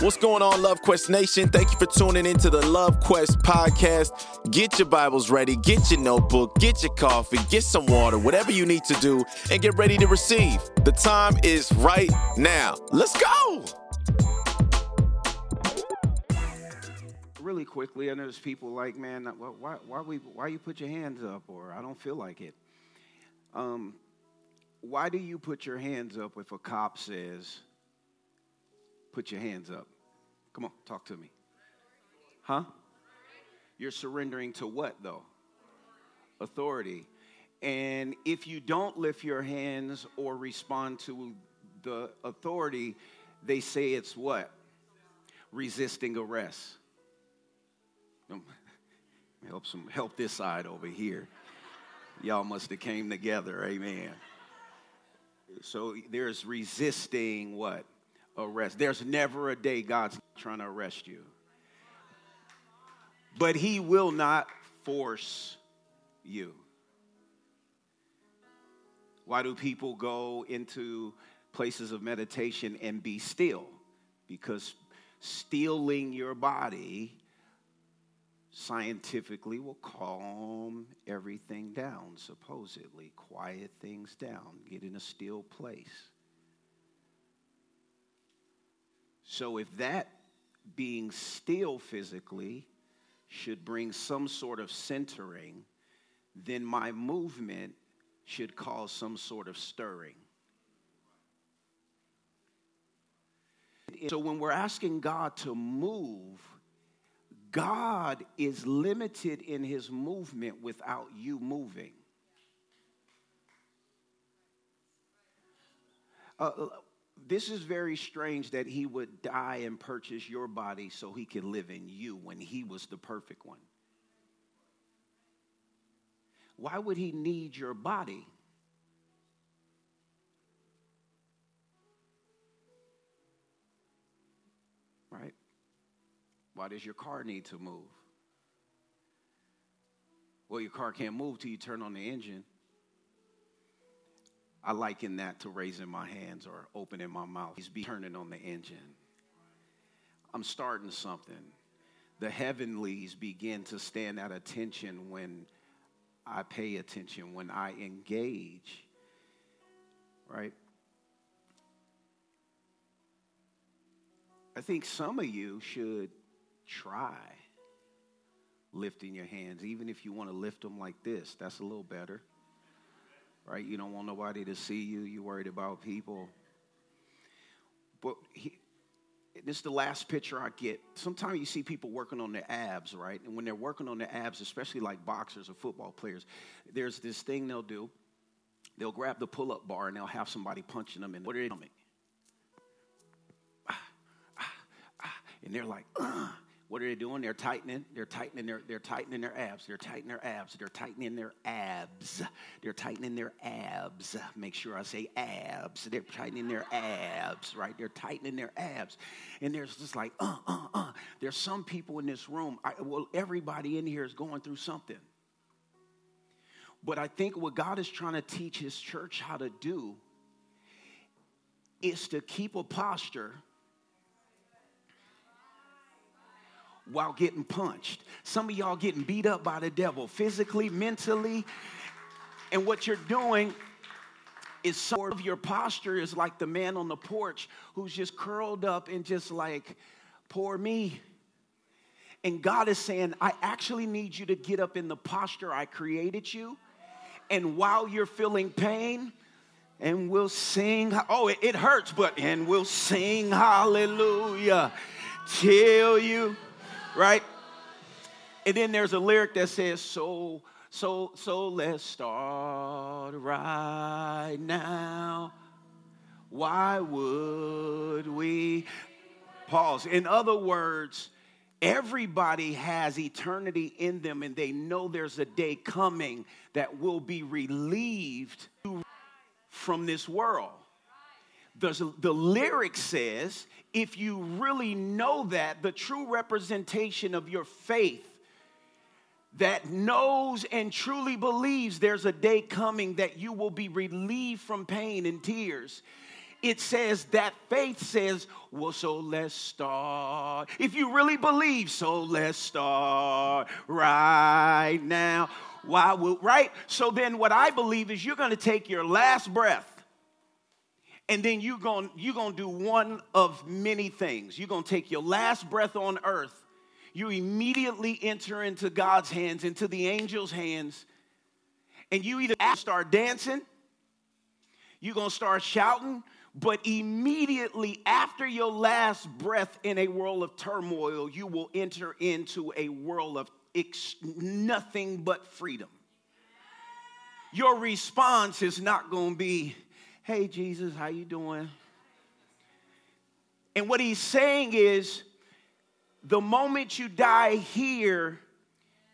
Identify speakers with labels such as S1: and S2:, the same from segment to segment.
S1: What's going on, Love Quest Nation? Thank you for tuning into the Love Quest podcast. Get your Bibles ready, get your notebook, get your coffee, get some water, whatever you need to do, and get ready to receive. The time is right now. Let's go!
S2: Really quickly, I know there's people like, man, why, why, we, why you put your hands up? Or I don't feel like it. Um, why do you put your hands up if a cop says, put your hands up? Come on, talk to me. Huh? You're surrendering to what, though? Authority. And if you don't lift your hands or respond to the authority, they say it's what? Resisting arrest. Help some help this side over here. Y'all must have came together, amen. So there's resisting what? Arrest. There's never a day God's trying to arrest you. But he will not force you. Why do people go into places of meditation and be still? Because stealing your body scientifically will calm everything down, supposedly, quiet things down, get in a still place. So, if that being still physically should bring some sort of centering, then my movement should cause some sort of stirring. So, when we're asking God to move, God is limited in his movement without you moving. Uh, this is very strange that he would die and purchase your body so he can live in you when he was the perfect one. Why would he need your body? Right? Why does your car need to move? Well, your car can't move till you turn on the engine. I liken that to raising my hands or opening my mouth. He's be turning on the engine. I'm starting something. The heavenlies begin to stand at attention when I pay attention, when I engage. Right? I think some of you should try lifting your hands, even if you want to lift them like this. That's a little better, right? You don't want nobody to see you. You're worried about people. But he, this is the last picture I get. Sometimes you see people working on their abs, right? And when they're working on their abs, especially like boxers or football players, there's this thing they'll do. They'll grab the pull-up bar and they'll have somebody punching them in what are they doing? Ah, ah, ah. And they're like. What are they doing? They're tightening. They're tightening their. They're tightening their abs. They're tightening their abs. They're tightening their abs. They're tightening their abs. Make sure I say abs. They're tightening their abs. Right? They're tightening their abs. And there's just like uh uh uh. There's some people in this room. I, well, everybody in here is going through something. But I think what God is trying to teach His church how to do is to keep a posture while getting punched. Some of y'all getting beat up by the devil physically, mentally. And what you're doing is sort of your posture is like the man on the porch who's just curled up and just like, poor me. And God is saying, I actually need you to get up in the posture I created you. And while you're feeling pain, and we'll sing, oh, it, it hurts, but, and we'll sing hallelujah till you right? And then there's a lyric that says, So, so, so let's start right now. Why would we pause? In other words, everybody has eternity in them, and they know there's a day coming that will be relieved from this world. The, the lyric says, if you really know that, the true representation of your faith that knows and truly believes there's a day coming that you will be relieved from pain and tears it says that faith says, well, so let's start. If you really believe, so let's start right now. Why will, right? So then what I believe is you're going to take your last breath and then you're going you're going to do one of many things. You're going to take your last breath on earth. You immediately enter into God's hands, into the angel's hands, and you either start dancing, you're going to start shouting, but immediately after your last breath in a world of turmoil, you will enter into a world of ex- nothing but freedom. Your response is not going to be, "Hey Jesus, how you doing?" And what he's saying is the moment you die here,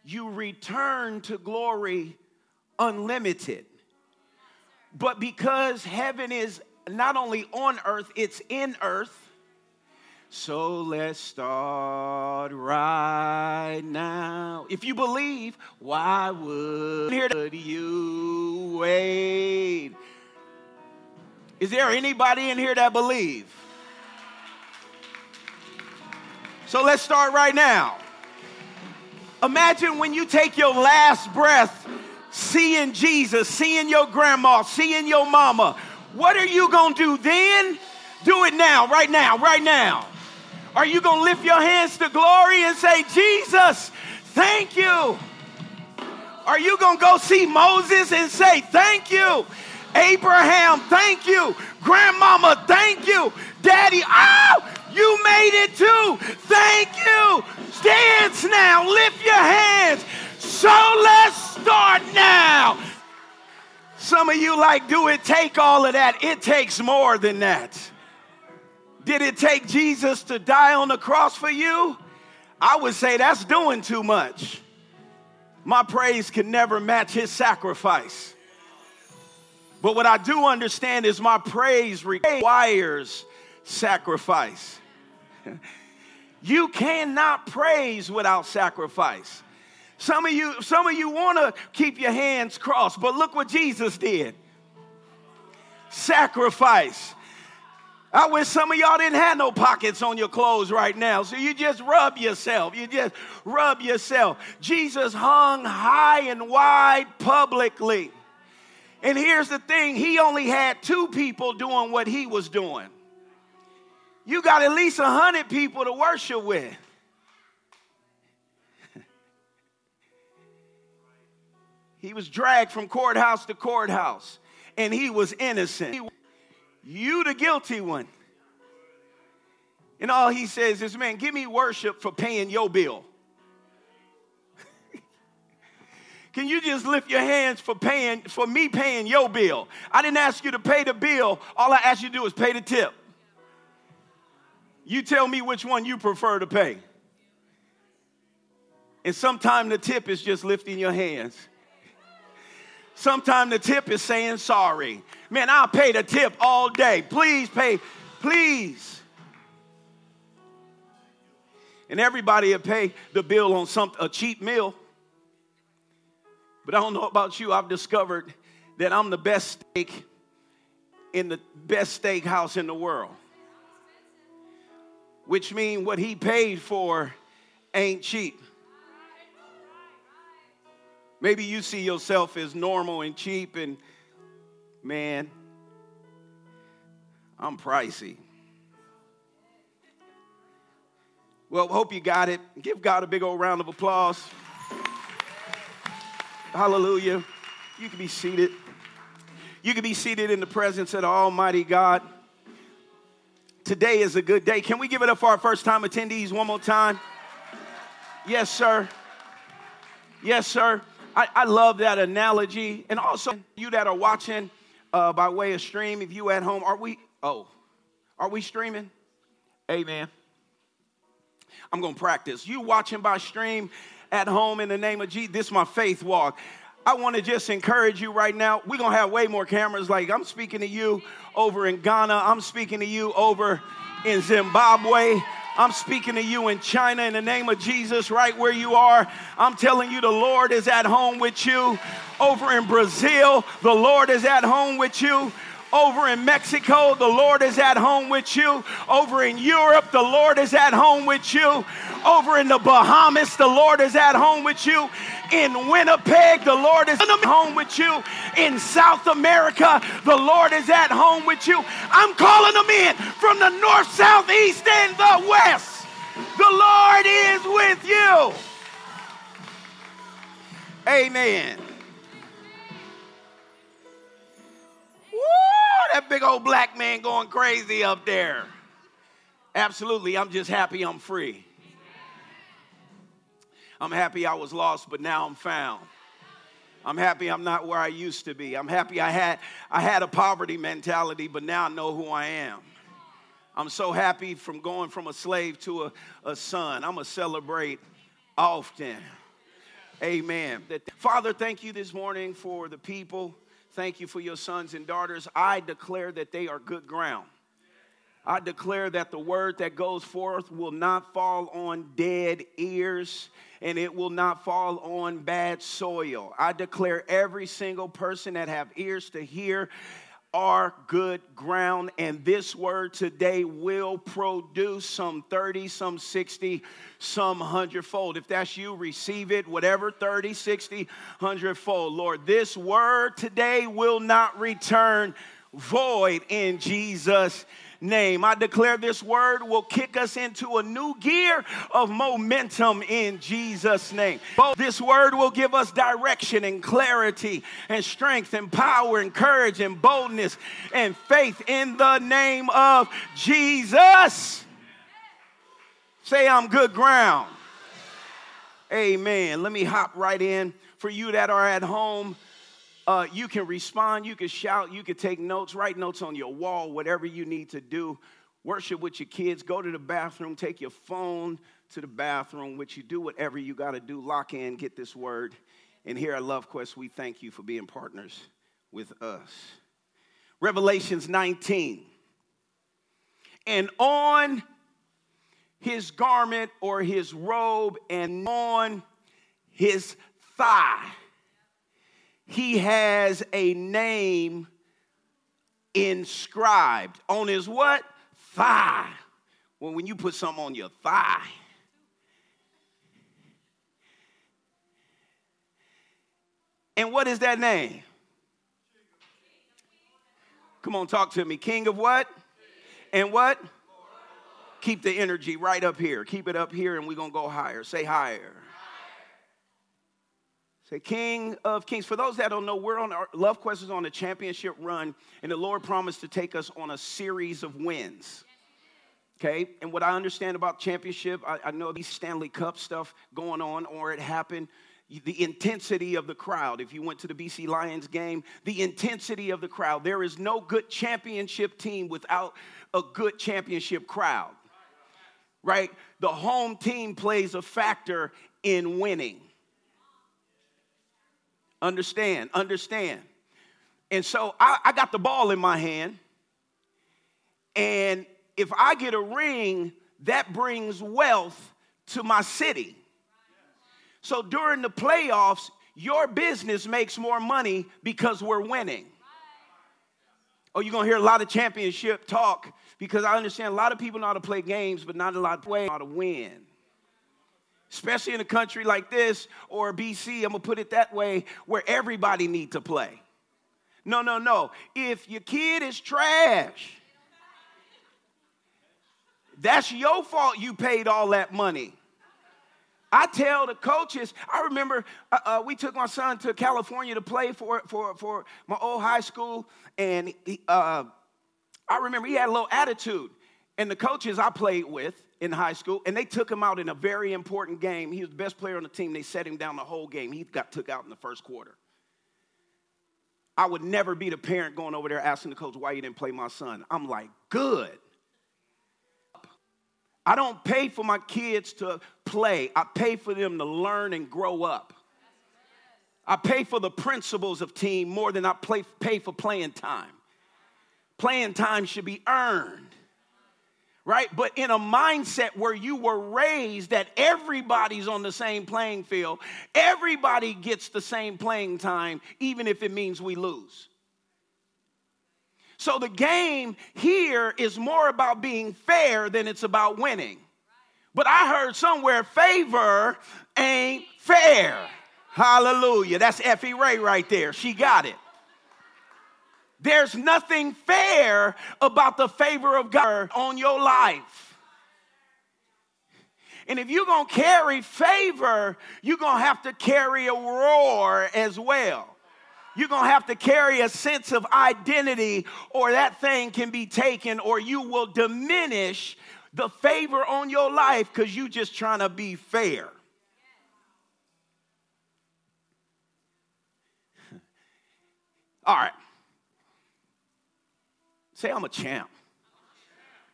S2: you return to glory unlimited. But because heaven is not only on earth, it's in earth. So let's start right now. If you believe, why would you wait? Is there anybody in here that believe? So let's start right now. Imagine when you take your last breath, seeing Jesus, seeing your grandma, seeing your mama. What are you going to do then? Do it now, right now, right now. Are you going to lift your hands to glory and say, Jesus, thank you? Are you going to go see Moses and say, thank you? Abraham, thank you. Grandmama, thank you. Daddy, oh, you made it too. Thank you. Dance now. Lift your hands. So let's start now. Some of you like, do it take all of that? It takes more than that. Did it take Jesus to die on the cross for you? I would say that's doing too much. My praise can never match his sacrifice. But what I do understand is my praise requires sacrifice. you cannot praise without sacrifice. Some of you, some of you want to keep your hands crossed, but look what Jesus did. Sacrifice. I wish some of y'all didn't have no pockets on your clothes right now. So you just rub yourself. You just rub yourself. Jesus hung high and wide publicly. And here's the thing he only had two people doing what he was doing. You got at least a hundred people to worship with. he was dragged from courthouse to courthouse, and he was innocent. You, the guilty one. And all he says is, Man, give me worship for paying your bill. Can you just lift your hands for paying for me paying your bill? I didn't ask you to pay the bill. All I asked you to do is pay the tip. You tell me which one you prefer to pay. And sometimes the tip is just lifting your hands. Sometimes the tip is saying sorry. Man, I'll pay the tip all day. Please pay, please. And everybody will pay the bill on some a cheap meal. But I don't know about you, I've discovered that I'm the best steak in the best steakhouse in the world. Which means what he paid for ain't cheap. Maybe you see yourself as normal and cheap, and man, I'm pricey. Well, hope you got it. Give God a big old round of applause. Hallelujah. You can be seated. You can be seated in the presence of the Almighty God. Today is a good day. Can we give it up for our first time attendees one more time? Yes, sir. Yes, sir. I, I love that analogy. And also, you that are watching uh, by way of stream, if you at home, are we, oh, are we streaming? Amen. I'm going to practice. You watching by stream, at home in the name of Jesus. This is my faith walk. I want to just encourage you right now. We're going to have way more cameras. Like I'm speaking to you over in Ghana, I'm speaking to you over in Zimbabwe. I'm speaking to you in China in the name of Jesus, right where you are. I'm telling you, the Lord is at home with you. Over in Brazil, the Lord is at home with you. Over in Mexico, the Lord is at home with you. Over in Europe, the Lord is at home with you. Over in the Bahamas, the Lord is at home with you. In Winnipeg, the Lord is at home with you. In South America, the Lord is at home with you. I'm calling them in from the north, south, east, and the west. The Lord is with you. Amen. Woo, that big old black man going crazy up there. Absolutely, I'm just happy I'm free. I'm happy I was lost, but now I'm found. I'm happy I'm not where I used to be. I'm happy I had I had a poverty mentality, but now I know who I am. I'm so happy from going from a slave to a, a son. I'm gonna celebrate often. Amen. Father, thank you this morning for the people. Thank you for your sons and daughters. I declare that they are good ground. I declare that the word that goes forth will not fall on dead ears and it will not fall on bad soil. I declare every single person that have ears to hear are good ground and this word today will produce some 30 some 60 some 100 fold if that's you receive it whatever 30 60 100 fold lord this word today will not return void in jesus name. I declare this word will kick us into a new gear of momentum in Jesus' name. This word will give us direction and clarity and strength and power and courage and boldness and faith in the name of Jesus. Say, I'm good ground. Amen. Let me hop right in. For you that are at home, uh, you can respond, you can shout, you can take notes, write notes on your wall, whatever you need to do. Worship with your kids, go to the bathroom, take your phone to the bathroom, which you do whatever you got to do. Lock in, get this word. And here at Love Quest, we thank you for being partners with us. Revelations 19. And on his garment or his robe and on his thigh he has a name inscribed on his what? Thigh. Well, when you put something on your thigh, and what is that name? Come on, talk to me. King of what? And what? Keep the energy right up here. Keep it up here, and we're going to go higher. Say higher. Say, King of Kings. For those that don't know, we're on our Love Quest is on a championship run, and the Lord promised to take us on a series of wins. Okay, and what I understand about championship, I, I know these Stanley Cup stuff going on, or it happened. The intensity of the crowd. If you went to the BC Lions game, the intensity of the crowd. There is no good championship team without a good championship crowd, right? The home team plays a factor in winning. Understand, understand. And so I, I got the ball in my hand. And if I get a ring, that brings wealth to my city. So during the playoffs, your business makes more money because we're winning. Oh, you're gonna hear a lot of championship talk because I understand a lot of people know how to play games, but not a lot of play how to win especially in a country like this or BC, I'm gonna put it that way, where everybody need to play. No, no, no. If your kid is trash, that's your fault you paid all that money. I tell the coaches, I remember uh, uh, we took my son to California to play for, for, for my old high school, and he, uh, I remember he had a little attitude. And the coaches I played with, in high school, and they took him out in a very important game. He was the best player on the team. They set him down the whole game. He got took out in the first quarter. I would never be the parent going over there asking the coach why you didn't play my son. I'm like, good. I don't pay for my kids to play. I pay for them to learn and grow up. I pay for the principles of team more than I play, pay for playing time. Playing time should be earned right? But in a mindset where you were raised that everybody's on the same playing field, everybody gets the same playing time, even if it means we lose. So the game here is more about being fair than it's about winning. But I heard somewhere favor ain't fair. Hallelujah. That's Effie Ray right there. She got it. There's nothing fair about the favor of God on your life. And if you're going to carry favor, you're going to have to carry a roar as well. You're going to have to carry a sense of identity, or that thing can be taken, or you will diminish the favor on your life because you're just trying to be fair. All right. Say, I'm a champ.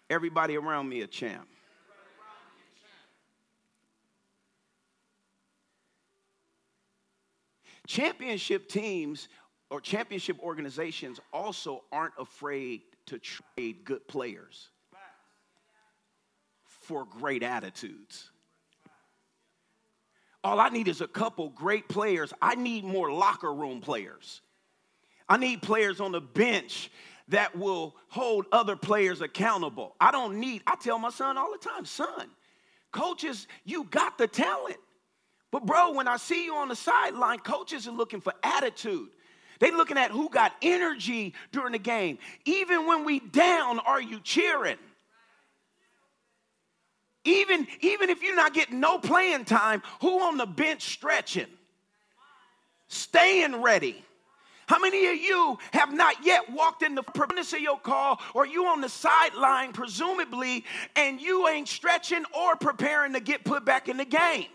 S2: Everybody around me a champ. Championship teams or championship organizations also aren't afraid to trade good players for great attitudes. All I need is a couple great players. I need more locker room players. I need players on the bench that will hold other players accountable. I don't need, I tell my son all the time, son, coaches, you got the talent. But bro, when I see you on the sideline, coaches are looking for attitude. They looking at who got energy during the game. Even when we down, are you cheering? Even, even if you're not getting no playing time, who on the bench stretching? Staying ready. How many of you have not yet walked in the purpose of your call, or you on the sideline, presumably, and you ain't stretching or preparing to get put back in the game?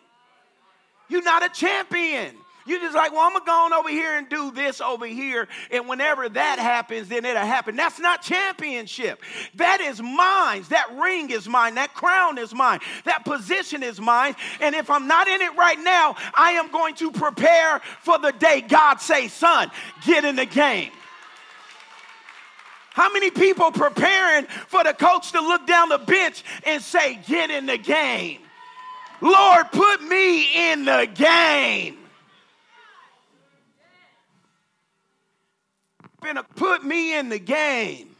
S2: You're not a champion. You're just like, well, I'm gonna go on over here and do this over here. And whenever that happens, then it'll happen. That's not championship. That is mine. That ring is mine. That crown is mine. That position is mine. And if I'm not in it right now, I am going to prepare for the day God say, son, get in the game. How many people preparing for the coach to look down the bench and say, get in the game? Lord, put me in the game. Put me in the game.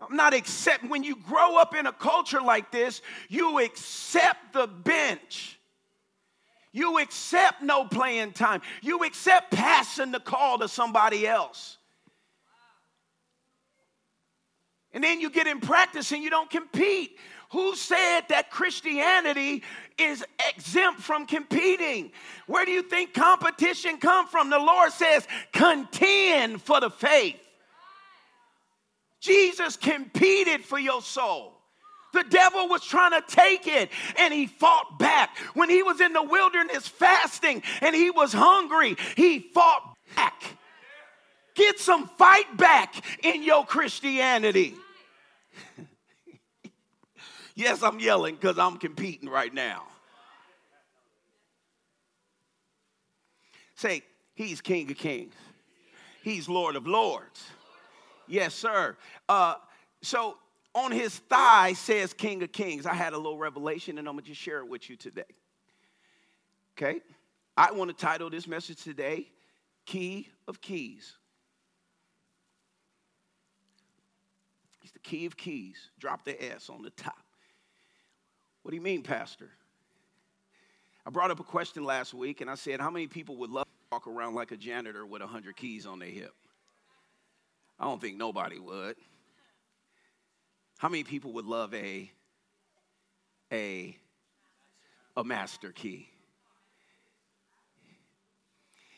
S2: I'm not accept when you grow up in a culture like this, you accept the bench. You accept no playing time. You accept passing the call to somebody else. And then you get in practice and you don't compete. Who said that Christianity is exempt from competing? Where do you think competition come from? The Lord says, contend for the faith. Jesus competed for your soul. The devil was trying to take it and he fought back. When he was in the wilderness fasting and he was hungry, he fought back. Get some fight back in your Christianity. Yes, I'm yelling because I'm competing right now. Say, He's King of Kings, He's Lord of Lords. Yes, sir. Uh, so on his thigh says King of Kings. I had a little revelation and I'm going to just share it with you today. Okay? I want to title this message today Key of Keys. It's the key of keys. Drop the S on the top. What do you mean, Pastor? I brought up a question last week and I said, How many people would love to walk around like a janitor with 100 keys on their hip? I don't think nobody would. How many people would love a, a, a master key?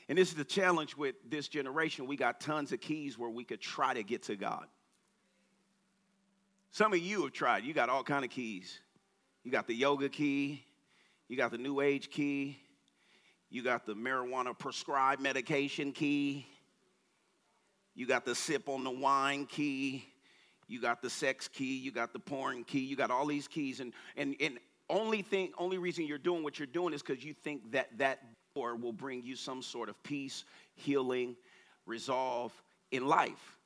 S2: And this is the challenge with this generation. We got tons of keys where we could try to get to God. Some of you have tried. You got all kind of keys. You got the yoga key, you got the new age key, you got the marijuana prescribed medication key, you got the sip on the wine key, you got the sex key, you got the porn key, you got all these keys. And and and only thing only reason you're doing what you're doing is cuz you think that that door will bring you some sort of peace, healing, resolve in life.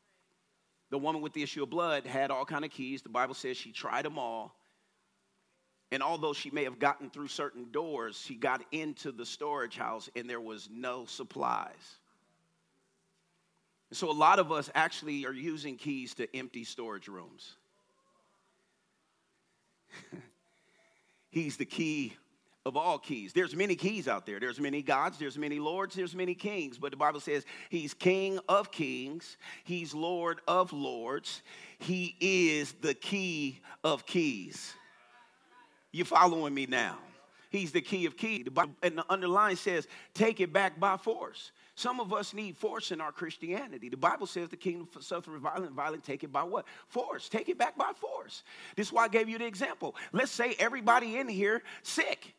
S2: The woman with the issue of blood had all kind of keys. The Bible says she tried them all and although she may have gotten through certain doors, she got into the storage house and there was no supplies. So a lot of us actually are using keys to empty storage rooms. He's the key of all keys. There's many keys out there. There's many gods, there's many lords, there's many kings, but the Bible says he's king of kings, he's lord of lords. He is the key of keys. You following me now? He's the key of key. And the underline says, take it back by force. Some of us need force in our Christianity. The Bible says the kingdom suffer violent, violent, take it by what? Force. Take it back by force. This is why I gave you the example. Let's say everybody in here sick.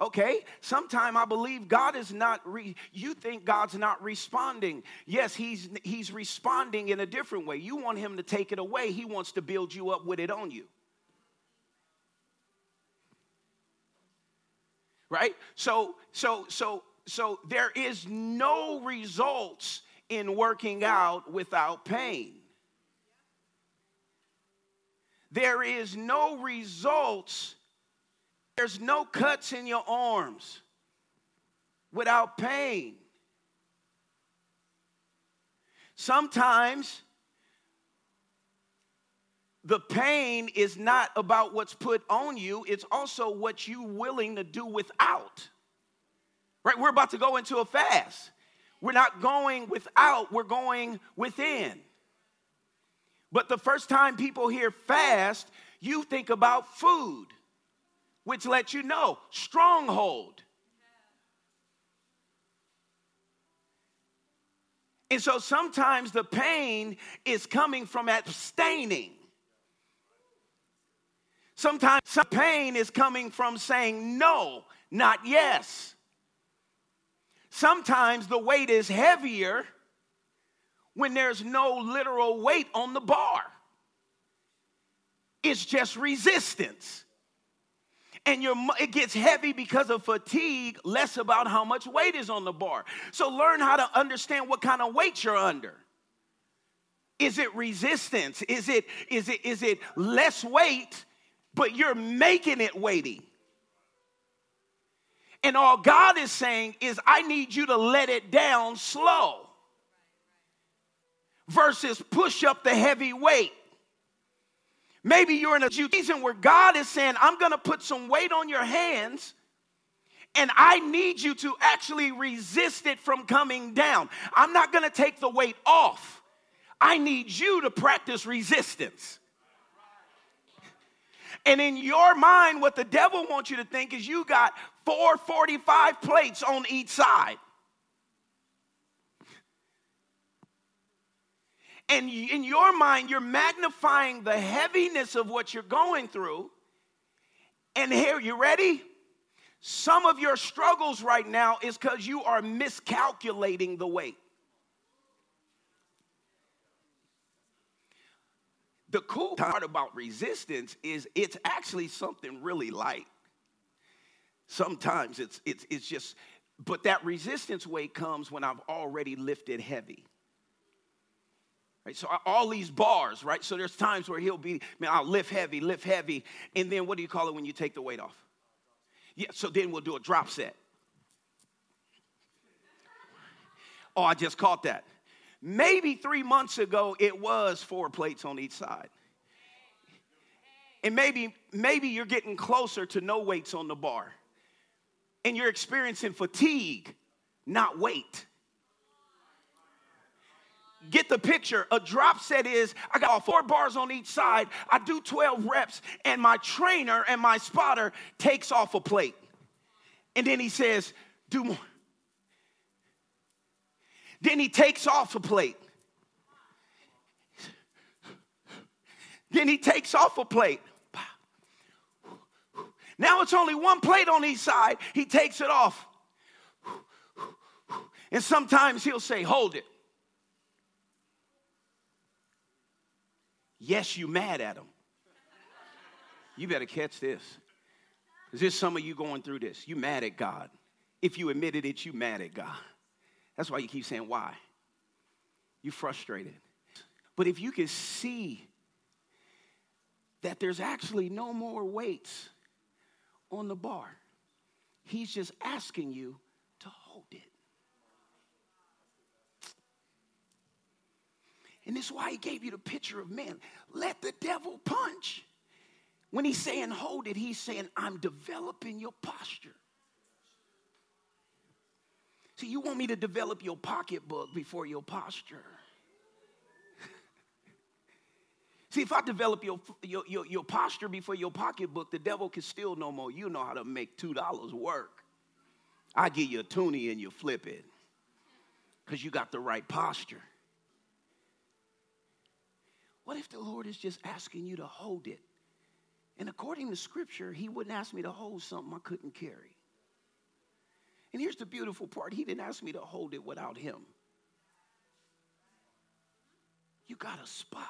S2: Okay, sometime I believe God is not re- you think God's not responding. Yes, he's he's responding in a different way. You want him to take it away. He wants to build you up with it on you. Right? So so so so there is no results in working out without pain. There is no results there's no cuts in your arms without pain. Sometimes the pain is not about what's put on you, it's also what you willing to do without. Right? We're about to go into a fast. We're not going without, we're going within. But the first time people hear fast, you think about food which lets you know stronghold. And so sometimes the pain is coming from abstaining. Sometimes some pain is coming from saying no, not yes. Sometimes the weight is heavier when there's no literal weight on the bar. It's just resistance and your it gets heavy because of fatigue, less about how much weight is on the bar. So learn how to understand what kind of weight you're under. Is it resistance? Is it is it is it less weight, but you're making it weighty? And all God is saying is, I need you to let it down slow versus push up the heavy weight. Maybe you're in a season where God is saying, I'm going to put some weight on your hands. And I need you to actually resist it from coming down. I'm not gonna take the weight off. I need you to practice resistance. And in your mind, what the devil wants you to think is you got 445 plates on each side. and in your mind, you're magnifying the heaviness of what you're going through. And here, you ready? Some of your struggles right now is because you are miscalculating the weight. The cool part about resistance is it's actually something really light. Sometimes it's, it's, it's just, but that resistance weight comes when I've already lifted heavy. Right? So all these bars, right? So there's times where he'll be, man, I'll lift heavy, lift heavy, and then what do you call it when you take the weight off? Yeah, so then we'll do a drop set. Oh, I just caught that. Maybe three months ago, it was four plates on each side. And maybe, maybe you're getting closer to no weights on the bar. And you're experiencing fatigue, not weight get the picture. A drop set is I got four bars on each side. I do 12 reps, and my trainer and my spotter takes off a plate. And then he says, Do more. Then he takes off a plate. Then he takes off a plate. Now it's only one plate on each side. He takes it off. And sometimes he'll say, Hold it. Yes, you mad at him. You better catch this. Is this some of you going through this? You mad at God. If you admitted it, you mad at God. That's why you keep saying why. You're frustrated. But if you can see that there's actually no more weights on the bar, he's just asking you to hold it. And this is why he gave you the picture of man. Let the devil punch. When he's saying hold it, he's saying, I'm developing your posture. See, you want me to develop your pocketbook before your posture. See, if I develop your, your, your, your, posture before your pocketbook, the devil can steal no more. You know how to make $2 work. I give you a toonie and you flip it because you got the right posture. What if the Lord is just asking you to hold it? And according to scripture, he wouldn't ask me to hold something I couldn't carry. And here's the beautiful part He didn't ask me to hold it without Him. You got a spotter.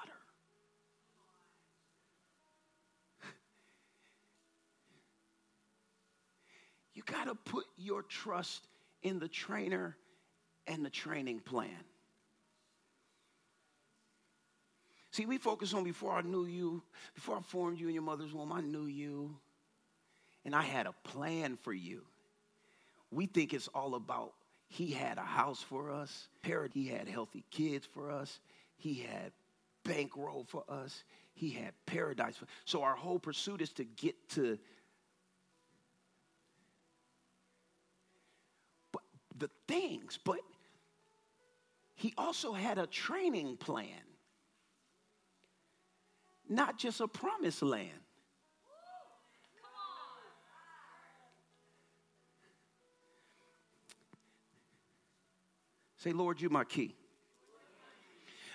S2: You got to put your trust in the trainer and the training plan. See, we focus on before I knew you, before I formed you in your mother's womb, I knew you, and I had a plan for you. We think it's all about he had a house for us, parent, he had healthy kids for us, he had bankroll for us, he had paradise for So our whole pursuit is to get to the things, but he also had a training plan, not just a promised land. Say, Lord, you my key.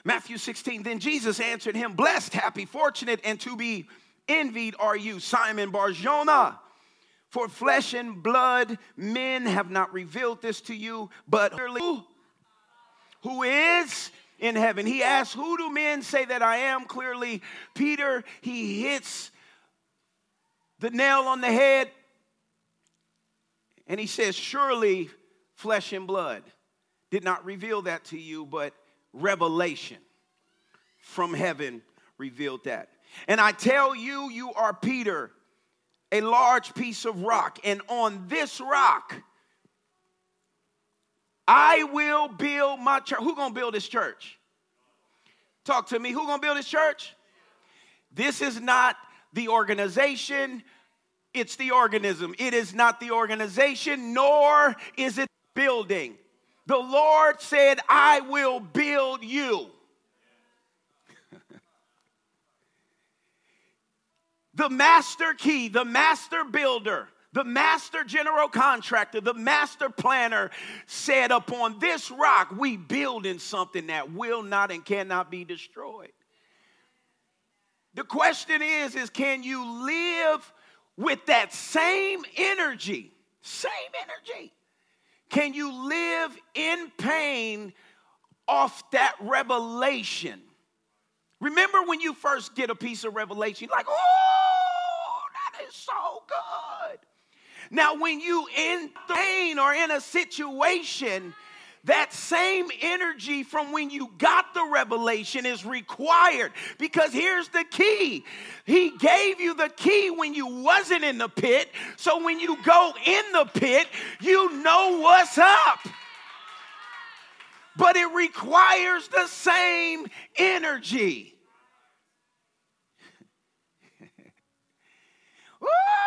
S2: Matthew 16, then Jesus answered him, Blessed, happy, fortunate, and to be envied are you, Simon Barjona. For flesh and blood, men have not revealed this to you, but who, who is in heaven. He asks, Who do men say that I am? Clearly, Peter, he hits the nail on the head and he says, Surely flesh and blood did not reveal that to you, but revelation from heaven revealed that. And I tell you, you are Peter a large piece of rock, and on this rock, I will build my church. Who gonna build this church? Talk to me. Who gonna build this church? This is not the organization, it's the organism. It is not the organization, nor is it building. The Lord said, I will build you. the master key, the master builder, the master general contractor, the master planner said, Upon this rock, we building something that will not and cannot be destroyed. The question is, is can you live with that same energy? Same energy. Can you live in pain off that revelation? Remember when you first get a piece of revelation, you're like, oh, that is so good. Now, when you in pain or in a situation, that same energy from when you got the revelation is required. Because here's the key. He gave you the key when you wasn't in the pit. So when you go in the pit you know what's up. But it requires the same energy. That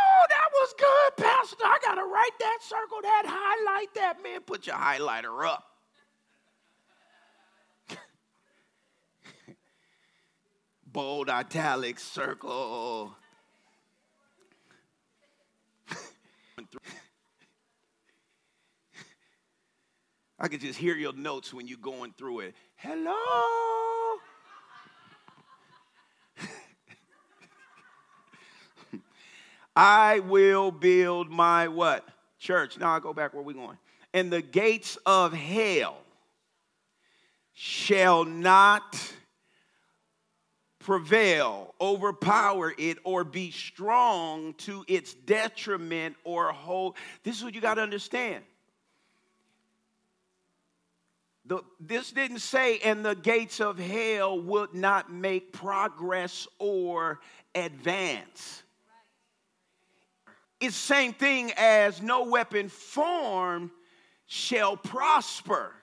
S2: was good, Pastor. I got to write that, circle that, highlight that. Man, put your highlighter up. Bold, italic, circle. I could just hear your notes when you're going through it. Hello. I will build my what? Church. Now I go back where we going. And the gates of hell shall not prevail, overpower it, or be strong to its detriment or hold. This is what you got to understand. The, this didn't say, and the gates of hell would not make progress or advance. It's the same thing as no weapon formed shall prosper.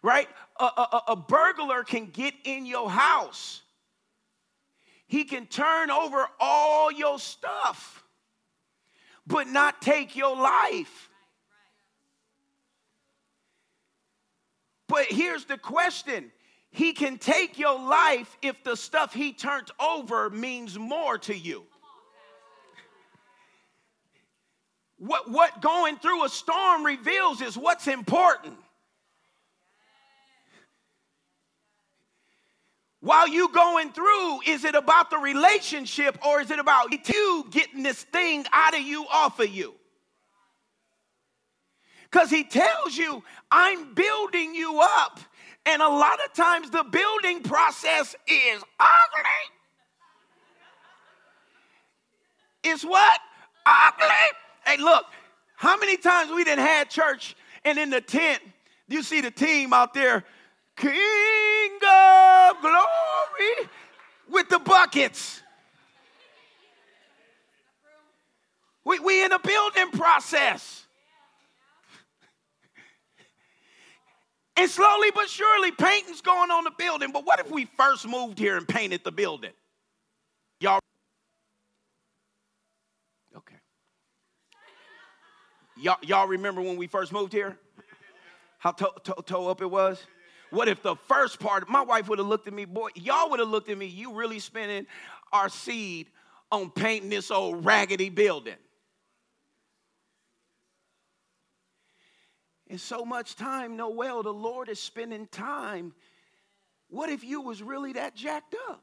S2: right? A, a, a burglar can get in your house. He can turn over all your stuff, but not take your life. But here's the question He can take your life if the stuff he turned over means more to you. What, what going through a storm reveals is what's important. While you going through, is it about the relationship or is it about you getting this thing out of you, off of you? Because he tells you, I'm building you up. And a lot of times the building process is ugly. Is what? Ugly. Hey, look, how many times we didn't had church and in the tent, you see the team out there, King of glory, with the buckets. We, we in a building process. And slowly but surely, painting's going on the building. But what if we first moved here and painted the building? Y'all? Okay. Y'all, y'all remember when we first moved here? How toe, up it was? What if the first part, my wife would have looked at me, boy, y'all would have looked at me, you really spending our seed on painting this old raggedy building. And so much time, Noel, the Lord is spending time. What if you was really that jacked up?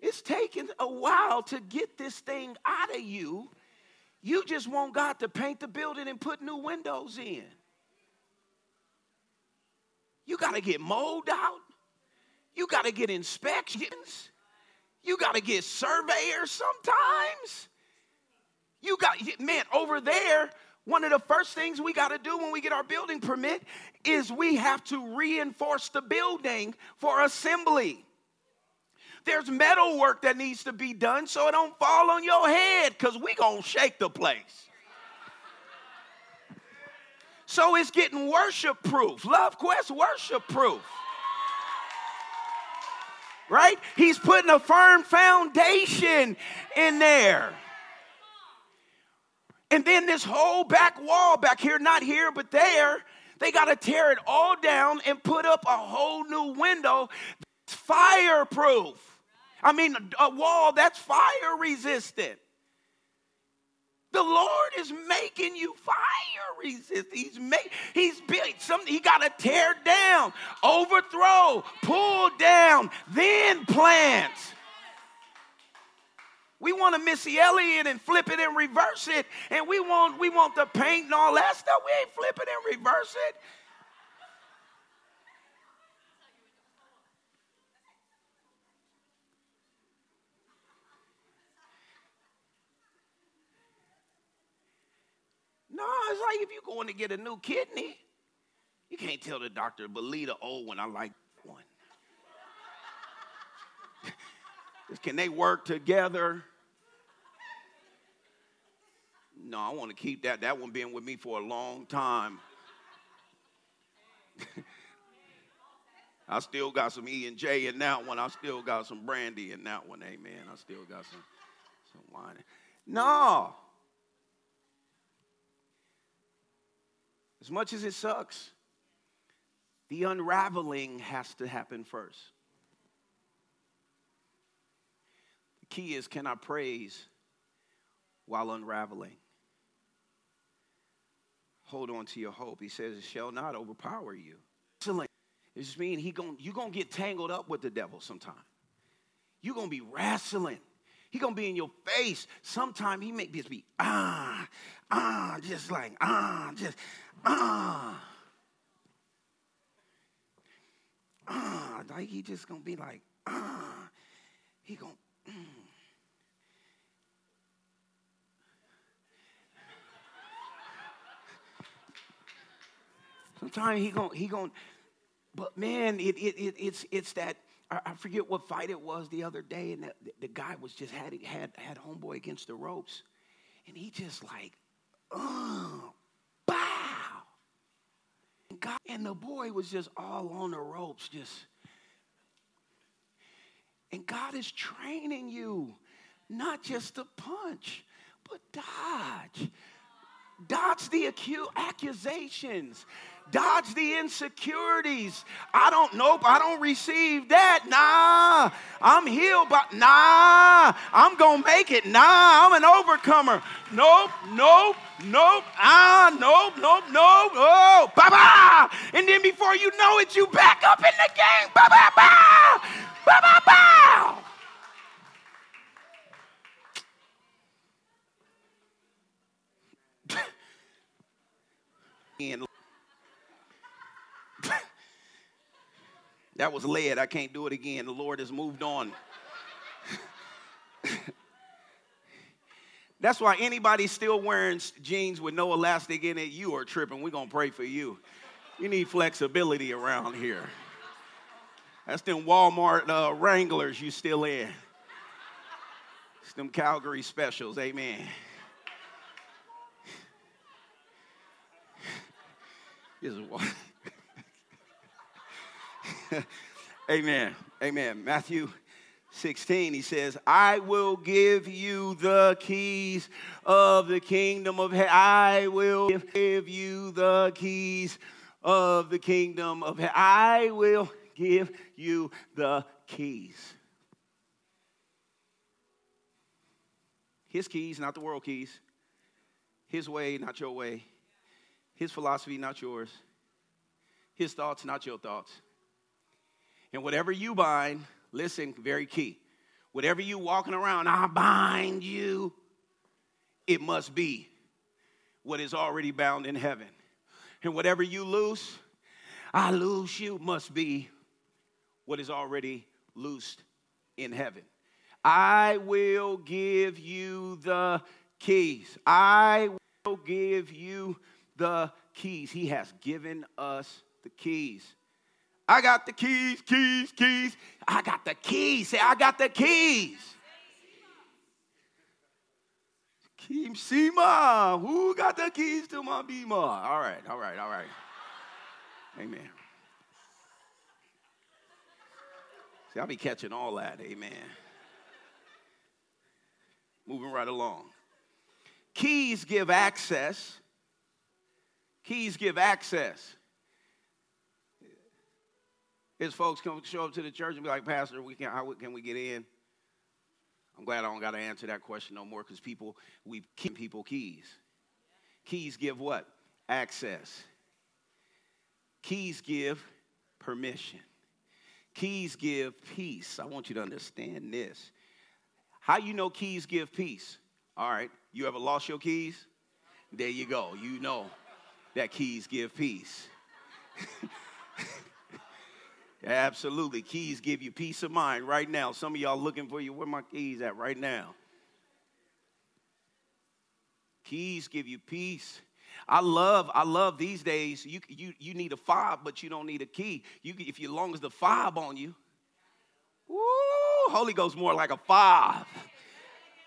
S2: It's taken a while to get this thing out of you. You just want God to paint the building and put new windows in. You got to get mold out. You got to get inspections. You got to get surveyors sometimes. You got, man, over there, one of the first things we got to do when we get our building permit is we have to reinforce the building for assembly. There's metal work that needs to be done so it don't fall on your head because we going to shake the place. So it's getting worship proof. Love Quest worship proof. Right? He's putting a firm foundation in there. And then this whole back wall back here, not here, but there, they got to tear it all down and put up a whole new window that's fireproof. I mean, a wall that's fire resistant. The Lord is making you fire resistant. He's made, he's built something. He got to tear down, overthrow, pull down, then plant. We want to Missy Elliott and flip it and reverse it, and we want we want the paint and all that stuff. We ain't flipping and reverse it. No, it's like if you're going to get a new kidney, you can't tell the doctor, believe the old one. I like one. Can they work together? No, I want to keep that. That one being with me for a long time. I still got some E and J in that one. I still got some brandy in that one. Amen. I still got some, some wine. No. As much as it sucks, the unraveling has to happen first. The key is can I praise while unraveling? hold on to your hope. He says, it shall not overpower you. It just means he you're to get tangled up with the devil sometime. You're to be wrestling. He to be in your face. Sometime he may just be, ah, ah, just like, ah, just, ah. Ah, like he just to be like, ah. He to, mm. Sometimes he gonna he gonna, but man, it, it, it, it's it's that I forget what fight it was the other day, and the, the guy was just had had had homeboy against the ropes, and he just like, oh. And the boy was just all on the ropes, just. And God is training you not just to punch, but dodge. Dodge the acute accusations. Dodge the insecurities. I don't nope, I don't receive that. Nah, I'm healed, but nah, I'm gonna make it. Nah, I'm an overcomer. Nope, nope, nope, ah, nope, nope, nope. Oh, ba ba. And then before you know it, you back up in the game. Ba ba ba, ba ba ba. that was lead. I can't do it again. The Lord has moved on. That's why anybody still wearing jeans with no elastic in it, you are tripping. We're going to pray for you. You need flexibility around here. That's them Walmart uh, Wranglers you still in. It's them Calgary specials. Amen. Is what. Amen. Amen. Matthew 16, he says, I will give you the keys of the kingdom of heaven. I will give you the keys of the kingdom of heaven. I will give you the keys. His keys, not the world keys. His way, not your way. His philosophy, not yours. His thoughts, not your thoughts. And whatever you bind, listen, very key. Whatever you walking around, I bind you, it must be what is already bound in heaven. And whatever you loose, I loose you, must be what is already loosed in heaven. I will give you the keys. I will give you the keys. He has given us the keys. I got the keys, keys, keys. I got the keys. Say, I got the keys. Keem Sema. Who got the keys to my Bema? All right, all right, all right. Amen. See, I'll be catching all that. Amen. Moving right along. Keys give access. Keys give access. His folks come show up to the church and be like, Pastor, we can, how can we get in? I'm glad I don't got to answer that question no more because people, we keep people keys. Keys give what? Access. Keys give permission. Keys give peace. I want you to understand this. How you know keys give peace? All right, you ever lost your keys? There you go. You know that keys give peace. Absolutely. Keys give you peace of mind right now. Some of y'all looking for you. Where my keys at right now? Keys give you peace. I love, I love these days. You, you, you need a fob, but you don't need a key. You, if you long as the fob on you, woo, Holy Ghost more like a fob.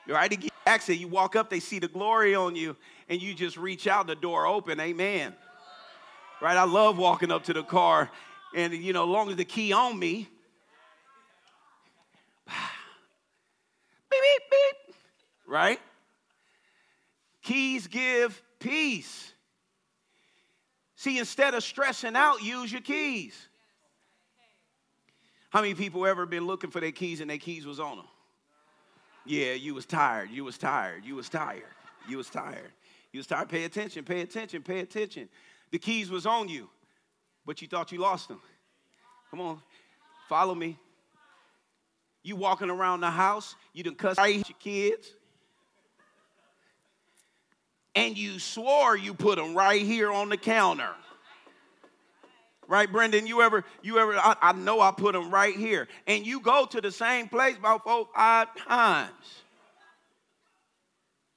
S2: Right? Access, you walk up, they see the glory on you, and you just reach out, the door open. Amen. Right? I love walking up to the car and you know, long as the key on me, beep, beep, beep, right? Keys give peace. See, instead of stressing out, use your keys. How many people ever been looking for their keys and their keys was on them? Yeah, you was tired. You was tired. You was tired. You was tired. You was tired. Pay attention. Pay attention. Pay attention. The keys was on you but you thought you lost them. Come on, follow me. You walking around the house, you done cuss your kids, and you swore you put them right here on the counter. Right, Brendan? You ever, you ever, I, I know I put them right here. And you go to the same place about four, five times.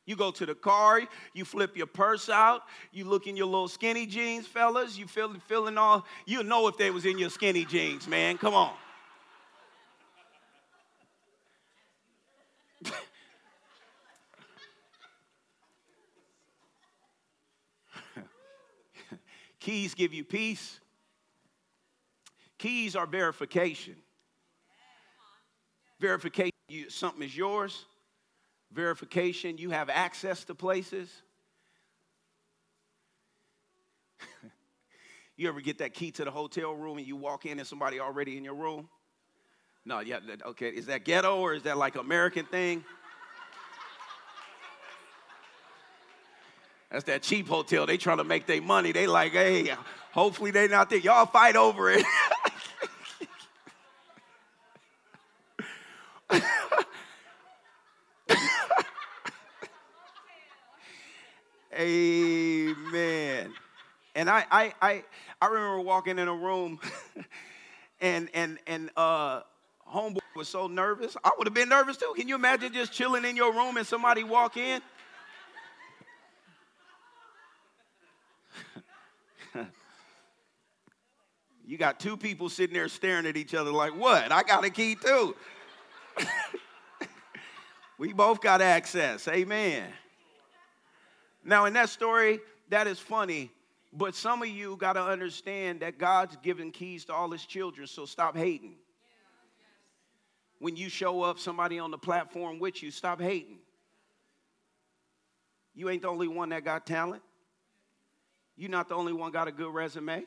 S2: You go to the car, you flip your purse out, you look in your little skinny jeans, fellas. You feel feeling all, you know if they was in your skinny jeans, man. Come on. Keys give you peace. Keys are verification. Verification, you, something is yours. Verification, you have access to places. you ever get that key to the hotel room and you walk in and somebody already in your room? No, yeah, okay. Is that ghetto or is that like American thing? That's that cheap hotel. They trying to make their money. They like, hey, hopefully they not there. Y'all fight over it. Amen. And I, I, I, I remember walking in a room, and and and uh, homeboy was so nervous. I would have been nervous too. Can you imagine just chilling in your room and somebody walk in? you got two people sitting there staring at each other like, what? I got a key too. we both got access. Amen. Now, in that story, that is funny, but some of you got to understand that God's given keys to all his children, so stop hating. When you show up, somebody on the platform with you, stop hating. You ain't the only one that got talent. You're not the only one got a good resume.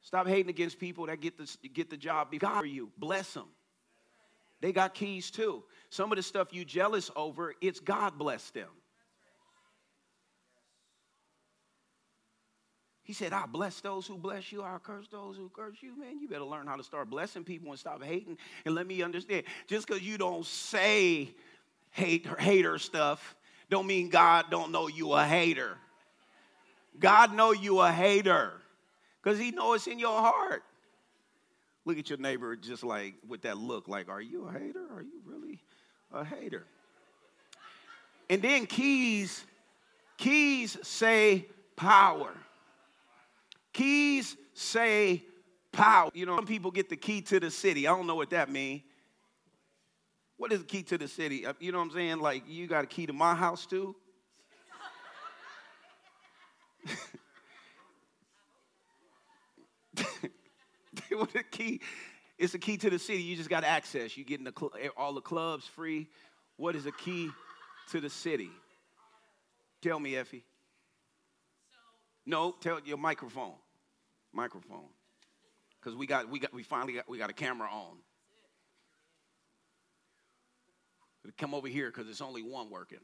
S2: Stop hating against people that get the, get the job before you. Bless them. They got keys too. Some of the stuff you jealous over, it's God bless them. He said, I bless those who bless you, I curse those who curse you. Man, you better learn how to start blessing people and stop hating. And let me understand, just because you don't say hate hater stuff, don't mean God don't know you a hater. God know you a hater because he know it's in your heart. Look at your neighbor just like with that look, like, are you a hater? Are you really a hater? And then keys, keys say power. Keys say power. You know, some people get the key to the city. I don't know what that means. What is the key to the city? Uh, you know what I'm saying? Like, you got a key to my house too? what the key? It's the key to the city. You just got access. You get in the cl- all the clubs free. What is the key to the city? Tell me, Effie. No, tell your microphone. Microphone. Because we got we got we finally got we got a camera on. Come over here because it's only one working.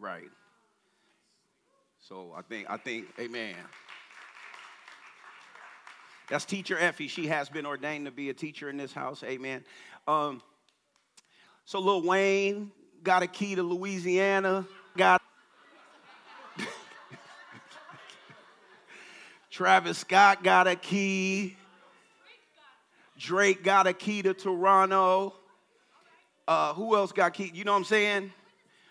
S2: Right. So I think, I think, amen. That's teacher Effie. She has been ordained to be a teacher in this house. Amen. Um, so Lil Wayne got a key to Louisiana. Got Travis Scott got a key. Drake got a key to Toronto. Uh, who else got key? You know what I'm saying?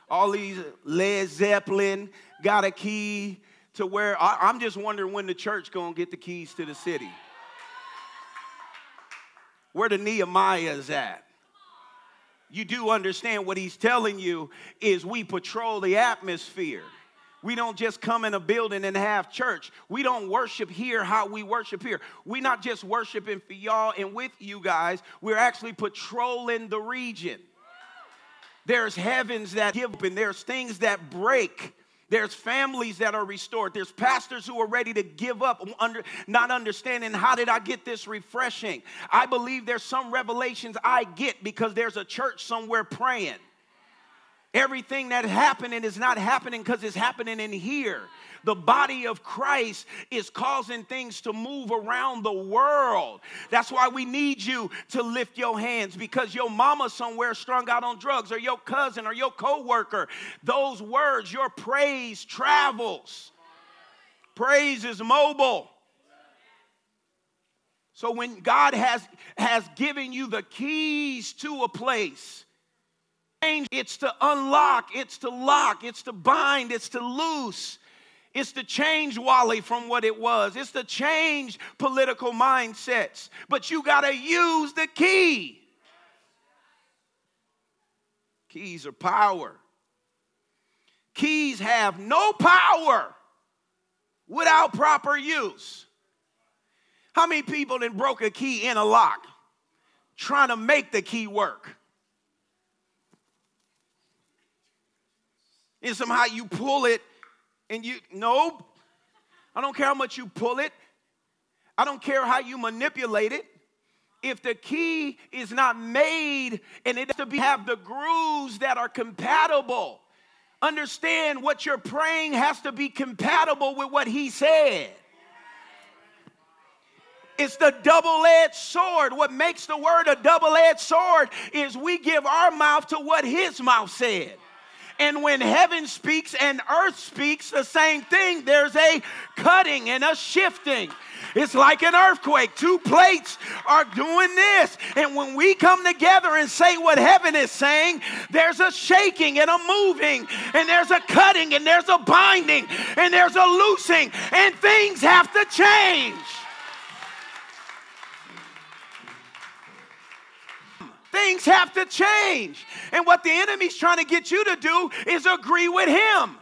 S2: All these Led Zeppelin got a key to where I, am just wondering when the church gonna get the keys to the city. Where the Nehemiah's at. You do understand what he's telling you is we patrol the atmosphere. We don't just come in a building and have church. We don't worship here how we worship here. We're not just worshiping for y'all and with you guys, we're actually patrolling the region. There's heavens that give open, there's things that break. There's families that are restored. There's pastors who are ready to give up, under, not understanding how did I get this refreshing. I believe there's some revelations I get because there's a church somewhere praying. Everything that's happening is not happening because it's happening in here. The body of Christ is causing things to move around the world. That's why we need you to lift your hands because your mama somewhere strung out on drugs or your cousin or your coworker, those words, your praise travels. Praise is mobile. So when God has, has given you the keys to a place, it's to unlock, it's to lock, it's to bind, it's to loose. It's to change Wally from what it was. It's to change political mindsets. But you got to use the key. Keys are power. Keys have no power without proper use. How many people then broke a key in a lock trying to make the key work? And somehow you pull it and you, nope. I don't care how much you pull it, I don't care how you manipulate it. If the key is not made and it has to be, have the grooves that are compatible, understand what you're praying has to be compatible with what he said. It's the double edged sword. What makes the word a double edged sword is we give our mouth to what his mouth said. And when heaven speaks and earth speaks the same thing, there's a cutting and a shifting. It's like an earthquake. Two plates are doing this. And when we come together and say what heaven is saying, there's a shaking and a moving, and there's a cutting, and there's a binding, and there's a loosing, and things have to change. Things have to change. And what the enemy's trying to get you to do is agree with him.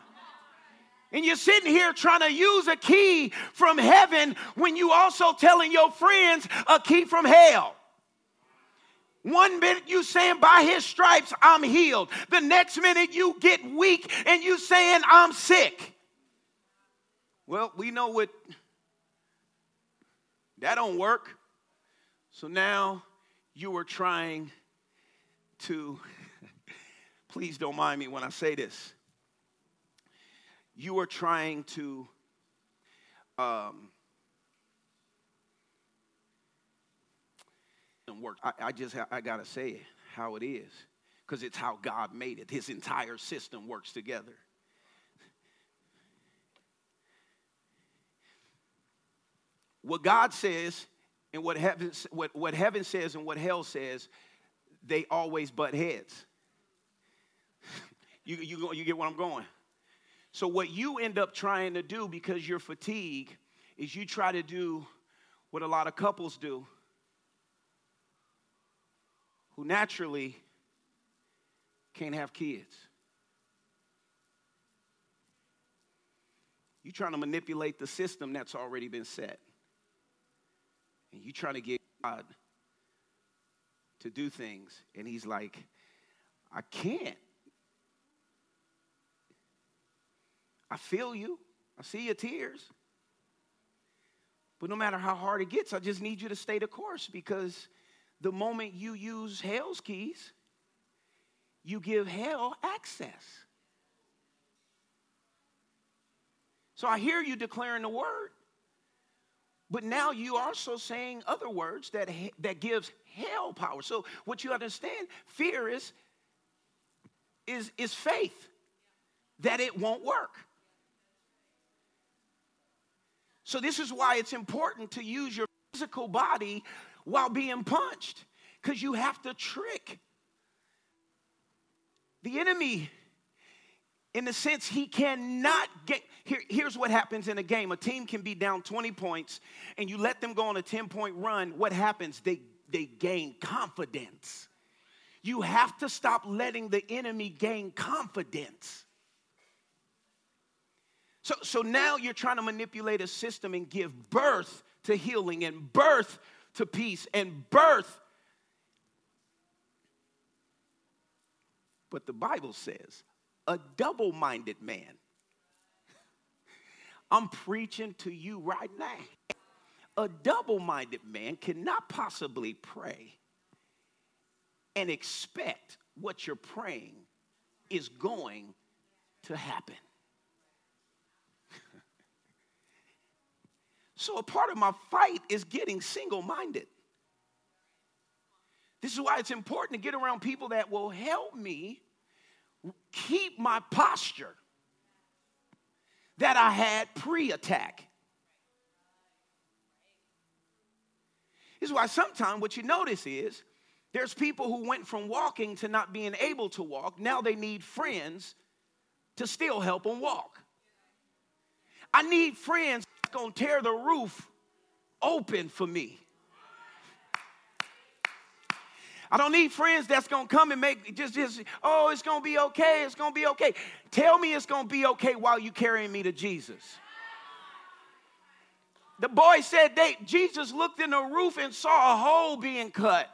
S2: And you're sitting here trying to use a key from heaven when you also telling your friends a key from hell. One minute you saying by his stripes I'm healed. The next minute you get weak and you saying I'm sick. Well, we know what that don't work. So now you are trying to, please don't mind me when I say this, you are trying to um, work. I, I just I gotta say it how it is because it's how God made it. His entire system works together. What God says and what heaven, what, what heaven says and what hell says they always butt heads. you, you, you get where I'm going? So, what you end up trying to do because you're fatigued is you try to do what a lot of couples do who naturally can't have kids. You're trying to manipulate the system that's already been set. And you're trying to get God to do things. And he's like, I can't. I feel you. I see your tears. But no matter how hard it gets, I just need you to stay the course because the moment you use hell's keys, you give hell access. So I hear you declaring the word, but now you are also saying other words that, that gives hell power. So what you understand, fear is, is, is faith that it won't work. So this is why it's important to use your physical body while being punched. Because you have to trick the enemy in the sense he cannot get here, here's what happens in a game a team can be down 20 points and you let them go on a 10 point run what happens they they gain confidence. You have to stop letting the enemy gain confidence. So, so now you're trying to manipulate a system and give birth to healing and birth to peace and birth. But the Bible says a double minded man. I'm preaching to you right now a double minded man cannot possibly pray and expect what you're praying is going to happen. so, a part of my fight is getting single minded. This is why it's important to get around people that will help me keep my posture that I had pre attack. This is why sometimes what you notice is there's people who went from walking to not being able to walk. Now they need friends to still help them walk. I need friends to tear the roof open for me. I don't need friends that's gonna come and make just just oh it's gonna be okay it's gonna be okay. Tell me it's gonna be okay while you carrying me to Jesus. The boy said they Jesus looked in the roof and saw a hole being cut.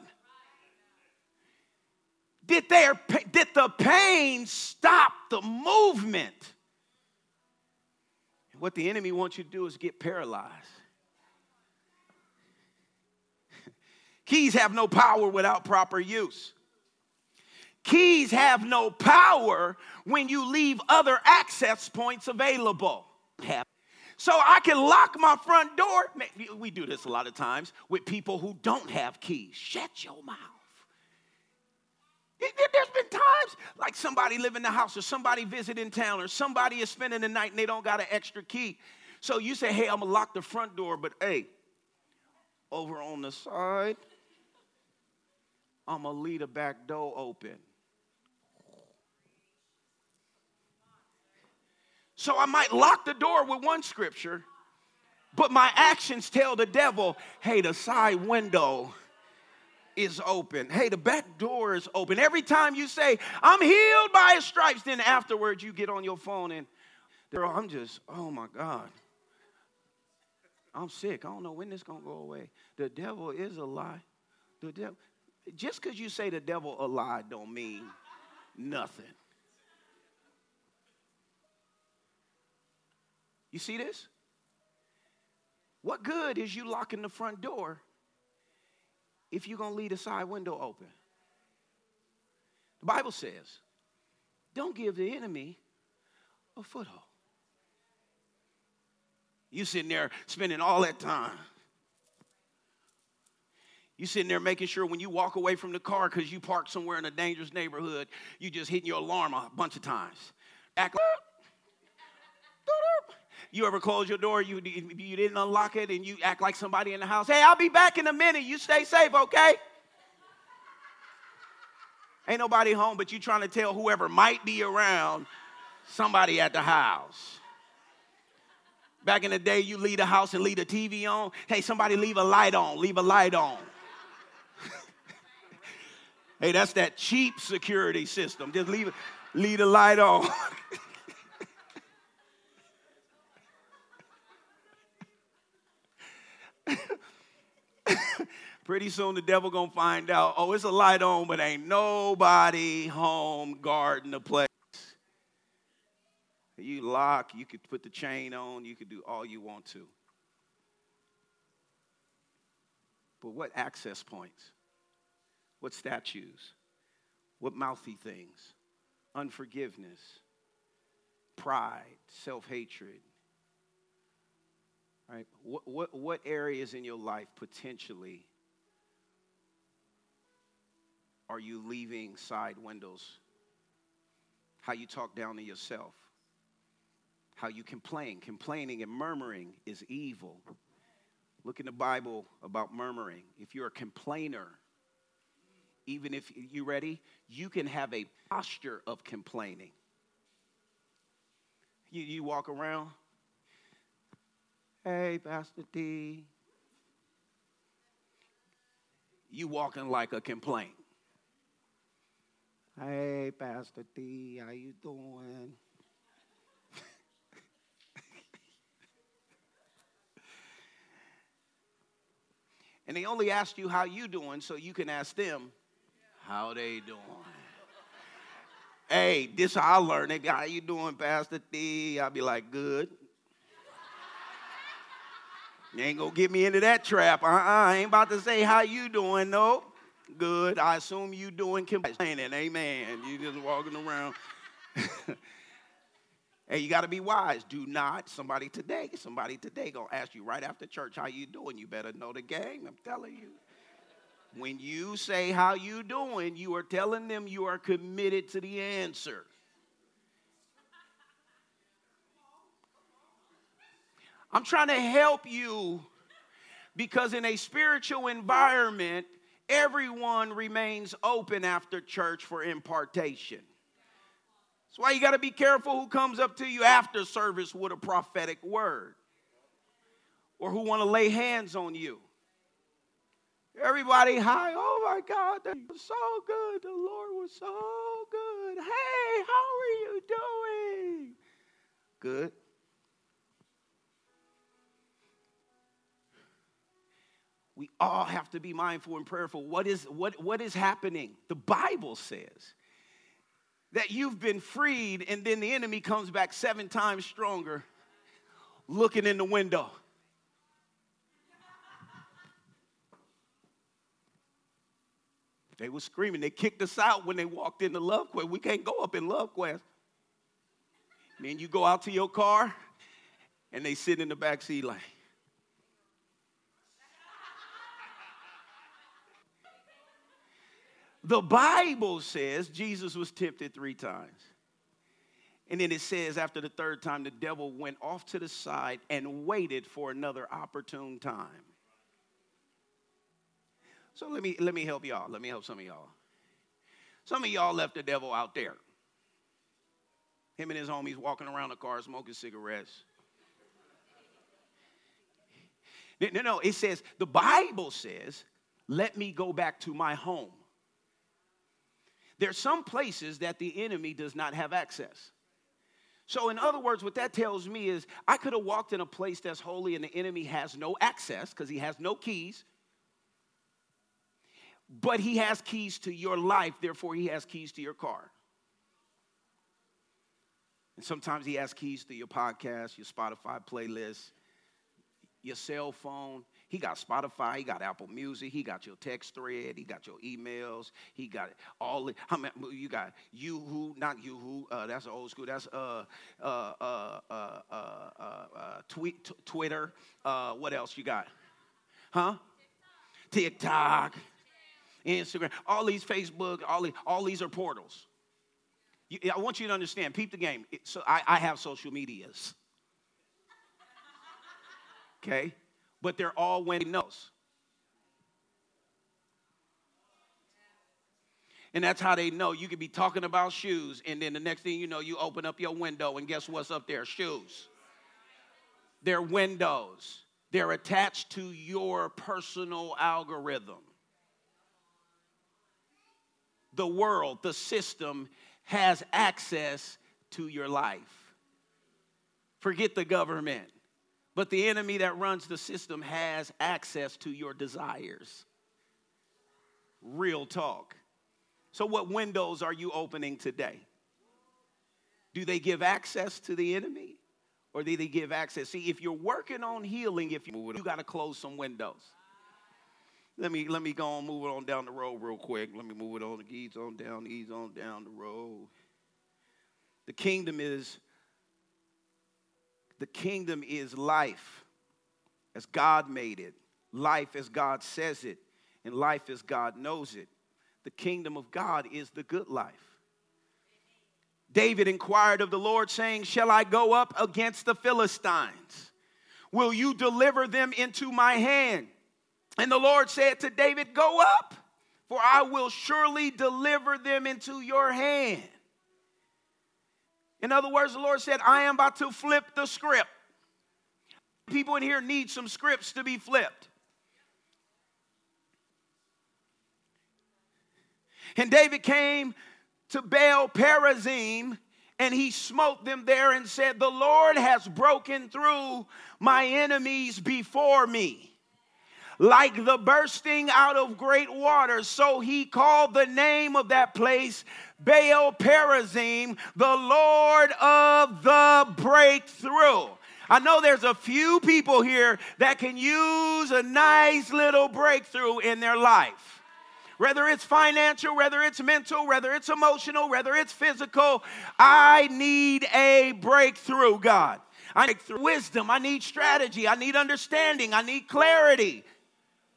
S2: Did, their, did the pain stop the movement? What the enemy wants you to do is get paralyzed. Keys have no power without proper use. Keys have no power when you leave other access points available. So I can lock my front door. We do this a lot of times with people who don't have keys. Shut your mouth. There's been times like somebody live in the house or somebody visit in town or somebody is spending the night and they don't got an extra key. So you say, hey, I'm gonna lock the front door, but hey, over on the side, I'm to leave the back door open. So I might lock the door with one scripture, but my actions tell the devil, hey, the side window is open. Hey, the back door is open. Every time you say, I'm healed by his stripes, then afterwards you get on your phone and I'm just, oh my God. I'm sick. I don't know when this gonna go away. The devil is a lie. The devil, just because you say the devil a lie don't mean nothing. You see this? What good is you locking the front door if you're going to leave the side window open? The Bible says, don't give the enemy a foothold. You sitting there spending all that time you sitting there making sure when you walk away from the car because you parked somewhere in a dangerous neighborhood, you just hitting your alarm a bunch of times. Act like, you ever close your door, you, you didn't unlock it, and you act like somebody in the house. Hey, I'll be back in a minute. You stay safe, okay? Ain't nobody home, but you trying to tell whoever might be around somebody at the house. Back in the day, you leave the house and leave the TV on. Hey, somebody leave a light on, leave a light on. Hey, that's that cheap security system. Just leave, leave the light on. Pretty soon the devil gonna find out, oh, it's a light on, but ain't nobody home guarding the place. You lock, you could put the chain on, you could do all you want to. But what access points? What statues? What mouthy things? Unforgiveness, pride, self hatred. Right? What, what, what areas in your life potentially are you leaving side windows? How you talk down to yourself? How you complain? Complaining and murmuring is evil. Look in the Bible about murmuring. If you're a complainer, even if you ready, you can have a posture of complaining. You, you walk around, hey, Pastor D. You walking like a complaint. Hey, Pastor D, how you doing? and they only asked you how you doing so you can ask them how they doing? hey, this I learned it. How you doing, Pastor D? I'll be like, good. You ain't gonna get me into that trap. Uh-uh. I ain't about to say how you doing, no. Good. I assume you doing complaining. Amen. You just walking around hey, you got to be wise. Do not somebody today, somebody today gonna ask you right after church how you doing. You better know the game. I'm telling you. When you say how you doing, you are telling them you are committed to the answer. I'm trying to help you because in a spiritual environment, everyone remains open after church for impartation. That's why you got to be careful who comes up to you after service with a prophetic word or who want to lay hands on you. Everybody, hi, oh my God, that was so good. The Lord was so good. Hey, how are you doing? Good. We all have to be mindful and prayerful. What is, what, what is happening? The Bible says that you've been freed, and then the enemy comes back seven times stronger, looking in the window. They were screaming. They kicked us out when they walked into Love Quest. We can't go up in Love Quest. Then you go out to your car, and they sit in the back seat like, The Bible says Jesus was tempted three times. And then it says after the third time, the devil went off to the side and waited for another opportune time. So let me, let me help y'all. Let me help some of y'all. Some of y'all left the devil out there. Him and his homies walking around the car smoking cigarettes. No, no, it says, the Bible says, let me go back to my home. There's some places that the enemy does not have access. So, in other words, what that tells me is I could have walked in a place that's holy and the enemy has no access because he has no keys. But he has keys to your life, therefore, he has keys to your car. And sometimes he has keys to your podcast, your Spotify playlist, your cell phone. He got Spotify, he got Apple Music, he got your text thread, he got your emails, he got all. The, how many, you got you who not you who? Uh, that's old school. That's uh uh uh uh uh, uh, uh tweet t- Twitter. Uh, what else you got? Huh? TikTok, Instagram, all these Facebook, all these, all these are portals. I want you to understand. Peep the game. so I, I have social medias. Okay but they're all he knows. And that's how they know. You could be talking about shoes, and then the next thing you know, you open up your window, and guess what's up there? Shoes. They're windows, they're attached to your personal algorithm. The world, the system has access to your life. Forget the government. But the enemy that runs the system has access to your desires. Real talk. So, what windows are you opening today? Do they give access to the enemy or do they give access? See, if you're working on healing, if you, you got to close some windows. Let me let me go on, move it on down the road real quick. Let me move it on, ease on down, ease on down the road. The kingdom is the kingdom is life as God made it, life as God says it, and life as God knows it. The kingdom of God is the good life. David inquired of the Lord, saying, Shall I go up against the Philistines? Will you deliver them into my hand? And the Lord said to David, Go up, for I will surely deliver them into your hand. In other words, the Lord said, I am about to flip the script. People in here need some scripts to be flipped. And David came to Baal Perazim and he smote them there and said, The Lord has broken through my enemies before me like the bursting out of great waters. So he called the name of that place Baal Perazim, the Lord of the breakthrough. I know there's a few people here that can use a nice little breakthrough in their life. whether it's financial, whether it's mental, whether it's emotional, whether it's physical. I need a breakthrough, God. I need wisdom. I need strategy. I need understanding. I need clarity.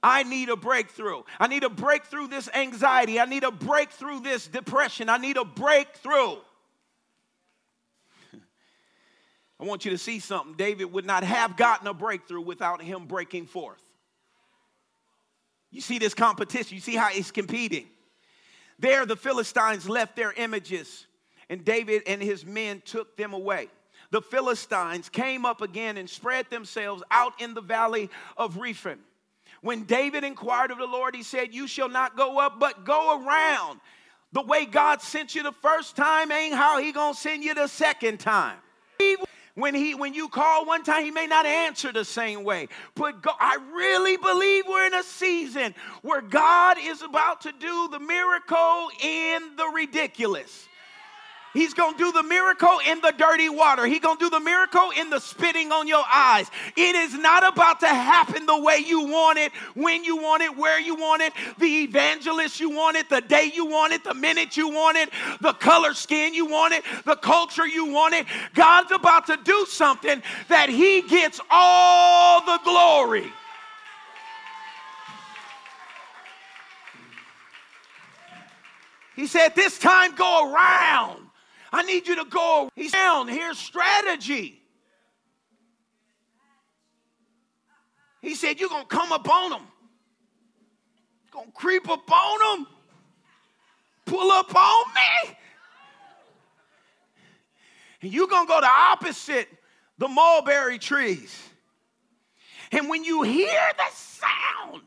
S2: I need a breakthrough. I need a breakthrough this anxiety. I need a breakthrough this depression. I need a breakthrough. I want you to see something. David would not have gotten a breakthrough without him breaking forth. You see this competition, you see how he's competing. There, the Philistines left their images, and David and his men took them away. The Philistines came up again and spread themselves out in the valley of Rephaim. When David inquired of the Lord, he said, You shall not go up, but go around. The way God sent you the first time ain't how he gonna send you the second time. When he when you call one time, he may not answer the same way. But God, I really believe we're in a season where God is about to do the miracle in the ridiculous. He's going to do the miracle in the dirty water. He's going to do the miracle in the spitting on your eyes. It is not about to happen the way you want it, when you want it, where you want it, the evangelist you want it, the day you want it, the minute you want it, the color skin you want it, the culture you want it. God's about to do something that He gets all the glory. He said, This time go around. I need you to go. He's down. Here's strategy. He said, You're going to come up on them. Going to creep up on them. Pull up on me. And you're going to go to opposite the mulberry trees. And when you hear the sound,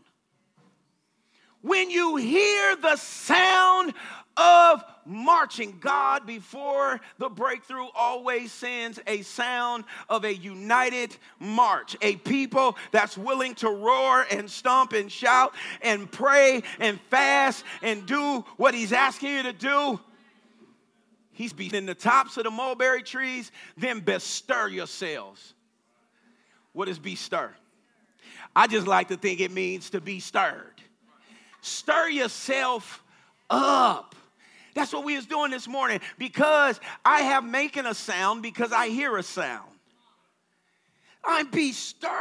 S2: when you hear the sound of marching. God, before the breakthrough, always sends a sound of a united march, a people that's willing to roar and stomp and shout and pray and fast and do what He's asking you to do. He's beating the tops of the mulberry trees, then bestir yourselves. What is bestir? I just like to think it means to be stirred. Stir yourself up. That's what we was doing this morning because I have making a sound because I hear a sound. I'm be stirring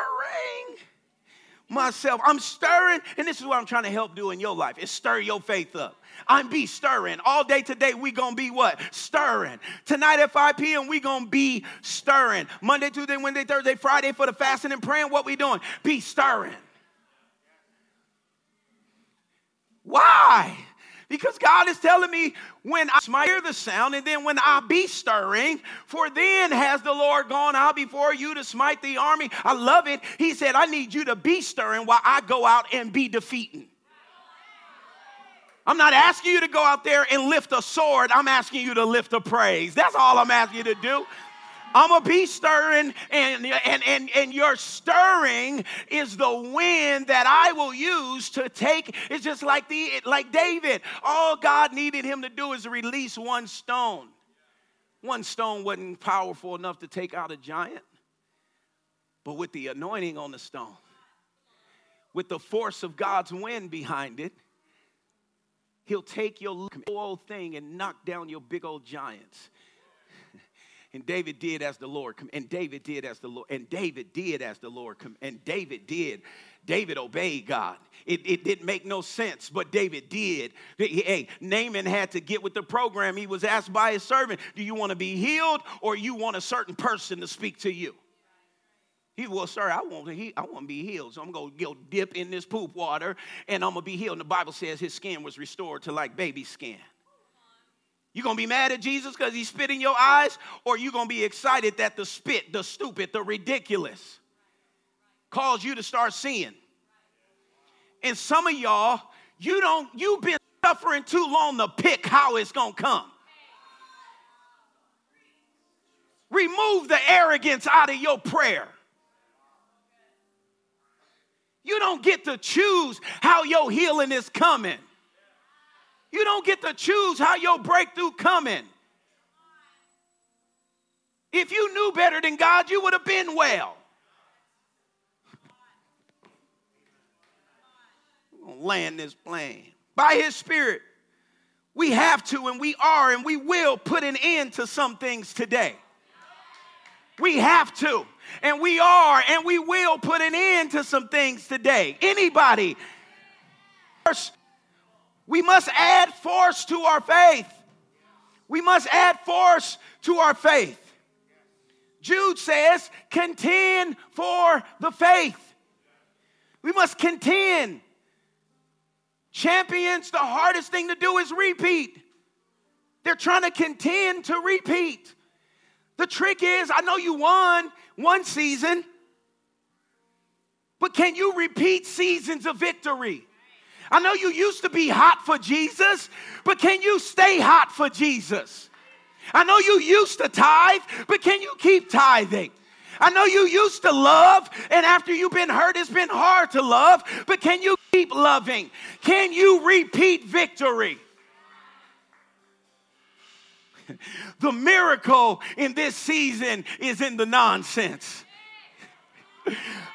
S2: myself. I'm stirring, and this is what I'm trying to help do in your life is stir your faith up. I'm be stirring. All day today, we gonna be what? Stirring. Tonight at 5 p.m., we gonna be stirring. Monday, Tuesday, Wednesday, Thursday, Friday for the fasting and praying, what we doing? Be stirring. Why? Because God is telling me when I hear the sound and then when I be stirring, for then has the Lord gone out before you to smite the army. I love it. He said, I need you to be stirring while I go out and be defeating. I'm not asking you to go out there and lift a sword. I'm asking you to lift a praise. That's all I'm asking you to do. I'm gonna be stirring, and, and, and, and your stirring is the wind that I will use to take. It's just like the like David. All God needed him to do is release one stone. One stone wasn't powerful enough to take out a giant, but with the anointing on the stone, with the force of God's wind behind it, He'll take your old thing and knock down your big old giants. And David did as the Lord, and David did as the Lord, and David did as the Lord, and David did. David obeyed God. It, it didn't make no sense, but David did. Hey, Naaman had to get with the program. He was asked by his servant, Do you want to be healed or you want a certain person to speak to you? He well, sir, I want to he, I want to be healed. So I'm gonna go dip in this poop water and I'm gonna be healed. And the Bible says his skin was restored to like baby skin. You gonna be mad at Jesus because he spit in your eyes, or you gonna be excited that the spit, the stupid, the ridiculous caused you to start seeing? And some of y'all, you don't, you've been suffering too long to pick how it's gonna come. Remove the arrogance out of your prayer. You don't get to choose how your healing is coming. You don't get to choose how your breakthrough coming. If you knew better than God, you would have been well. I'm gonna land this plane. by His Spirit, we have to and we are and we will put an end to some things today. We have to and we are and we will put an end to some things today. Anybody? First, we must add force to our faith. We must add force to our faith. Jude says, contend for the faith. We must contend. Champions, the hardest thing to do is repeat. They're trying to contend to repeat. The trick is, I know you won one season, but can you repeat seasons of victory? I know you used to be hot for Jesus, but can you stay hot for Jesus? I know you used to tithe, but can you keep tithing? I know you used to love, and after you've been hurt, it's been hard to love, but can you keep loving? Can you repeat victory? the miracle in this season is in the nonsense.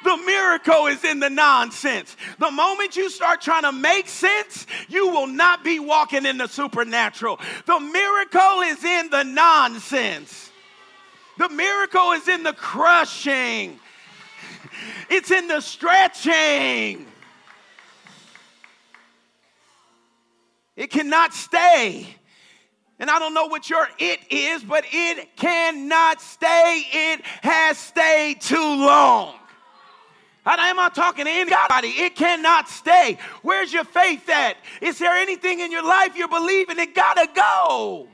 S2: The miracle is in the nonsense. The moment you start trying to make sense, you will not be walking in the supernatural. The miracle is in the nonsense. The miracle is in the crushing, it's in the stretching. It cannot stay. And I don't know what your it is, but it cannot stay. It has stayed too long. Am I talking to anybody? It cannot stay. Where's your faith at? Is there anything in your life you're believing? It gotta go.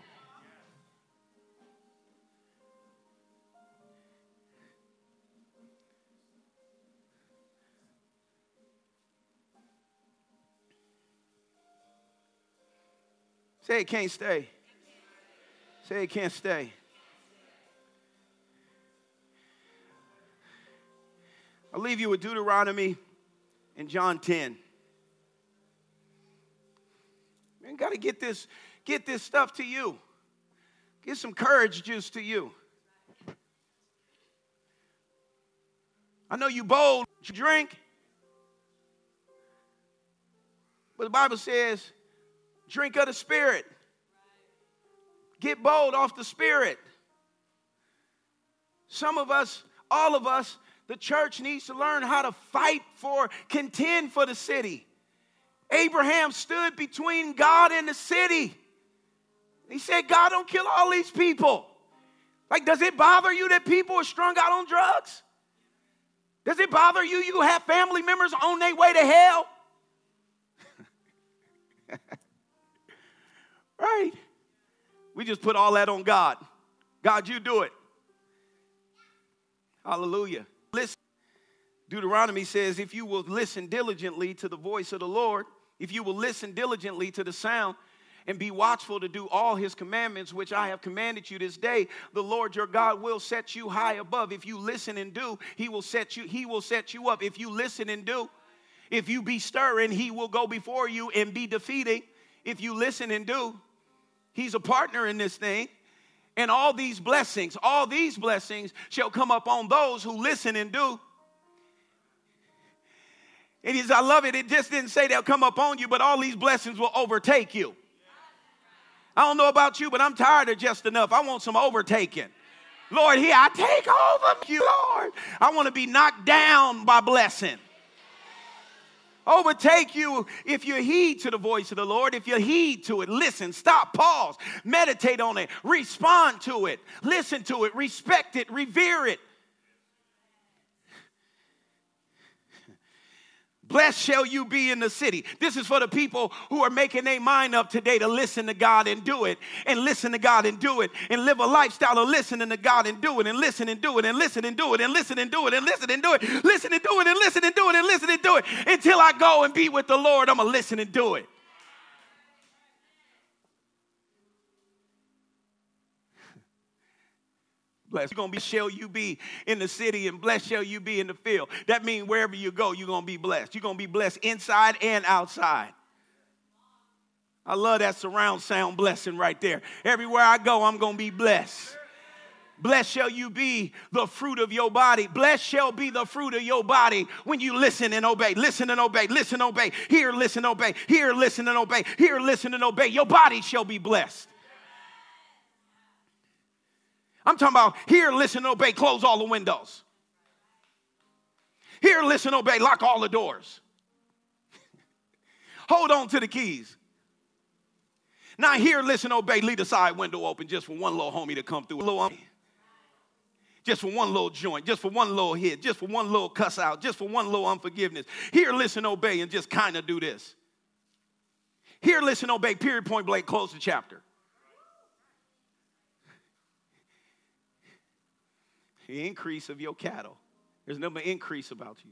S2: Say it can't stay. Say it can't stay. I'll leave you with Deuteronomy and John 10. Man, got to get this, get this stuff to you. Get some courage juice to you. I know you bold, you drink. But the Bible says drink of the Spirit. Get bold off the Spirit. Some of us, all of us, the church needs to learn how to fight for, contend for the city. Abraham stood between God and the city. He said, God, don't kill all these people. Like, does it bother you that people are strung out on drugs? Does it bother you you have family members on their way to hell? Right? We just put all that on God. God, you do it. Hallelujah. Listen. Deuteronomy says, if you will listen diligently to the voice of the Lord, if you will listen diligently to the sound, and be watchful to do all his commandments which I have commanded you this day, the Lord your God will set you high above. If you listen and do, he will set you, he will set you up. If you listen and do, if you be stirring, he will go before you and be defeating. If you listen and do, He's a partner in this thing. And all these blessings, all these blessings shall come upon those who listen and do. And he's, I love it. It just didn't say they'll come upon you, but all these blessings will overtake you. I don't know about you, but I'm tired of just enough. I want some overtaking. Lord, here I take over you, Lord. I want to be knocked down by blessing overtake you if you heed to the voice of the Lord, if you heed to it. Listen, stop, pause, meditate on it, respond to it, listen to it, respect it, revere it. Blessed shall you be in the city. This is for the people who are making their mind up today to listen to God and do it, and listen to God and do it, and live a lifestyle of listening to God and do it, and listen and do it, and listen and do it, and listen and do it, and listen and do it, listen and do it, and listen and do it, and listen and do it until I go and be with the Lord. I'm going to listen and do it. Blessed. You're going to be, shall you be in the city, and blessed shall you be in the field. That means wherever you go, you're going to be blessed. You're going to be blessed inside and outside. I love that surround sound blessing right there. Everywhere I go, I'm going to be blessed. Blessed shall you be the fruit of your body. Blessed shall be the fruit of your body when you listen and obey. Listen and obey. Listen, and obey. Here, listen, obey. Here, listen and obey. Here, listen and obey. Your body shall be blessed. I'm talking about here, listen, obey, close all the windows. Here, listen, obey, lock all the doors. Hold on to the keys. Now, here, listen, obey, leave the side window open just for one little homie to come through. A Little homie. just for one little joint, just for one little hit, just for one little cuss out, just for one little unforgiveness. Here, listen, obey, and just kind of do this. Here, listen, obey, period, point blank, close the chapter. The increase of your cattle. There's no more increase about you.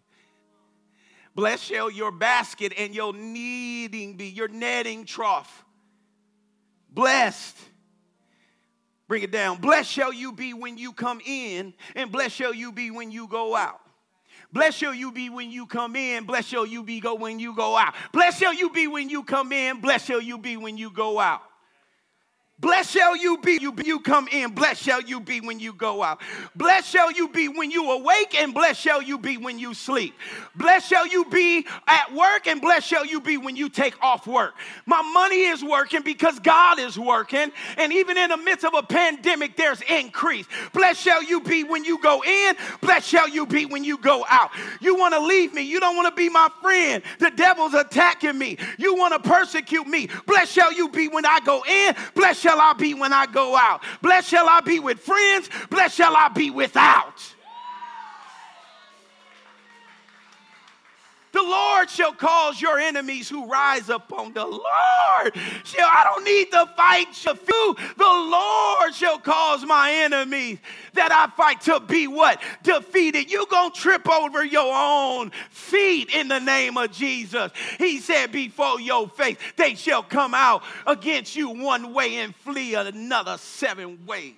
S2: Blessed shall your basket and your kneading be, your netting trough. Blessed Bring it down. Blessed shall you be when you come in, and blessed shall you be when you go out. Blessed shall you be when you come in, blessed shall you be go when you go out. Blessed shall you be when you come in, blessed shall you be when you go out. Blessed shall you be, you, you come in, blessed shall you be when you go out. Blessed shall you be when you awake, and blessed shall you be when you sleep. Blessed shall you be at work, and blessed shall you be when you take off work. My money is working because God is working, and even in the midst of a pandemic, there's increase. Blessed shall you be when you go in, blessed shall you be when you go out. You want to leave me, you don't want to be my friend. The devil's attacking me, you want to persecute me. Blessed shall you be when I go in, blessed shall I be when I go out. Blessed shall I be with friends. Blessed shall I be without. The Lord shall cause your enemies who rise upon the Lord. Shall I don't need to fight you. The Lord shall cause my enemies that I fight to be what? Defeated. You gonna trip over your own feet in the name of Jesus. He said, before your face, they shall come out against you one way and flee another seven ways.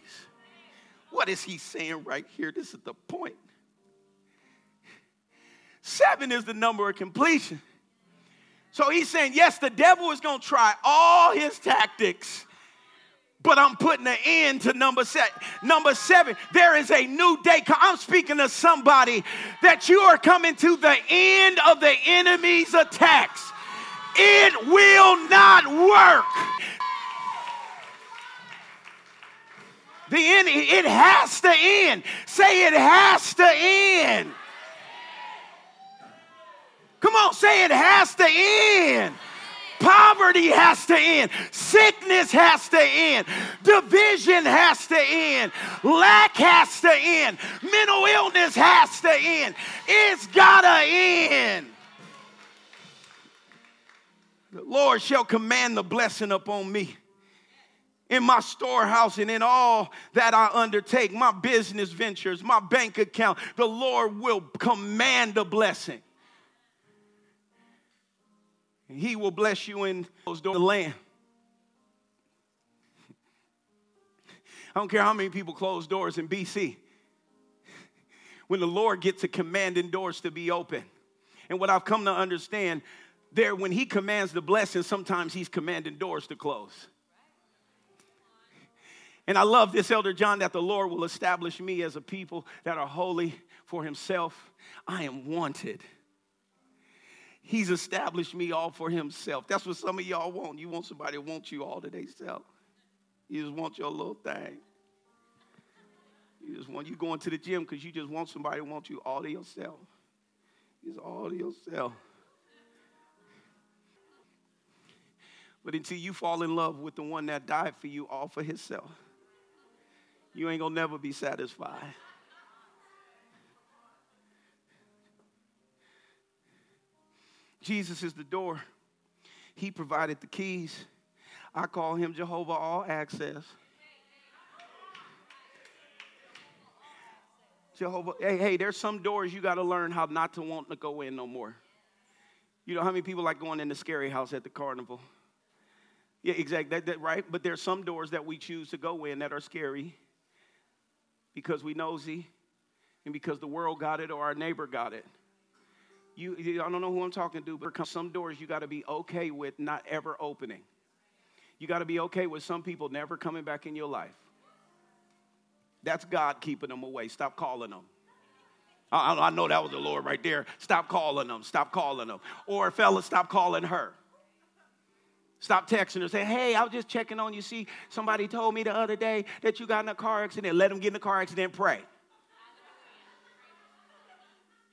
S2: What is he saying right here? This is the point. Seven is the number of completion. So he's saying, yes, the devil is going to try all his tactics, but I'm putting an end to number seven. Number seven, there is a new day. I'm speaking to somebody that you are coming to the end of the enemy's attacks. It will not work. The end, it has to end. Say it has to end. Come on, say it has to end. Poverty has to end. Sickness has to end. Division has to end. Lack has to end. Mental illness has to end. It's got to end. The Lord shall command the blessing upon me in my storehouse and in all that I undertake, my business ventures, my bank account. The Lord will command a blessing. He will bless you in the land. I don't care how many people close doors in BC. When the Lord gets to commanding doors to be open. And what I've come to understand, there when he commands the blessing, sometimes he's commanding doors to close. And I love this, Elder John, that the Lord will establish me as a people that are holy for himself. I am wanted. He's established me all for himself. That's what some of y'all want. You want somebody to want you all to themselves. You just want your little thing. You just want you going to the gym because you just want somebody to want you all to yourself. It's all to yourself. But until you fall in love with the one that died for you all for himself, you ain't gonna never be satisfied. Jesus is the door. He provided the keys. I call him Jehovah All Access. Jehovah, hey, hey, there's some doors you got to learn how not to want to go in no more. You know how many people like going in the scary house at the carnival? Yeah, exactly, that, that, right? But there's some doors that we choose to go in that are scary because we nosy and because the world got it or our neighbor got it you, I don't know who I'm talking to, but some doors you got to be okay with not ever opening. You got to be okay with some people never coming back in your life. That's God keeping them away. Stop calling them. I, I know that was the Lord right there. Stop calling them. Stop calling them. Or, fella, stop calling her. Stop texting her. Say, hey, I was just checking on you. See, somebody told me the other day that you got in a car accident. Let them get in a car accident, pray.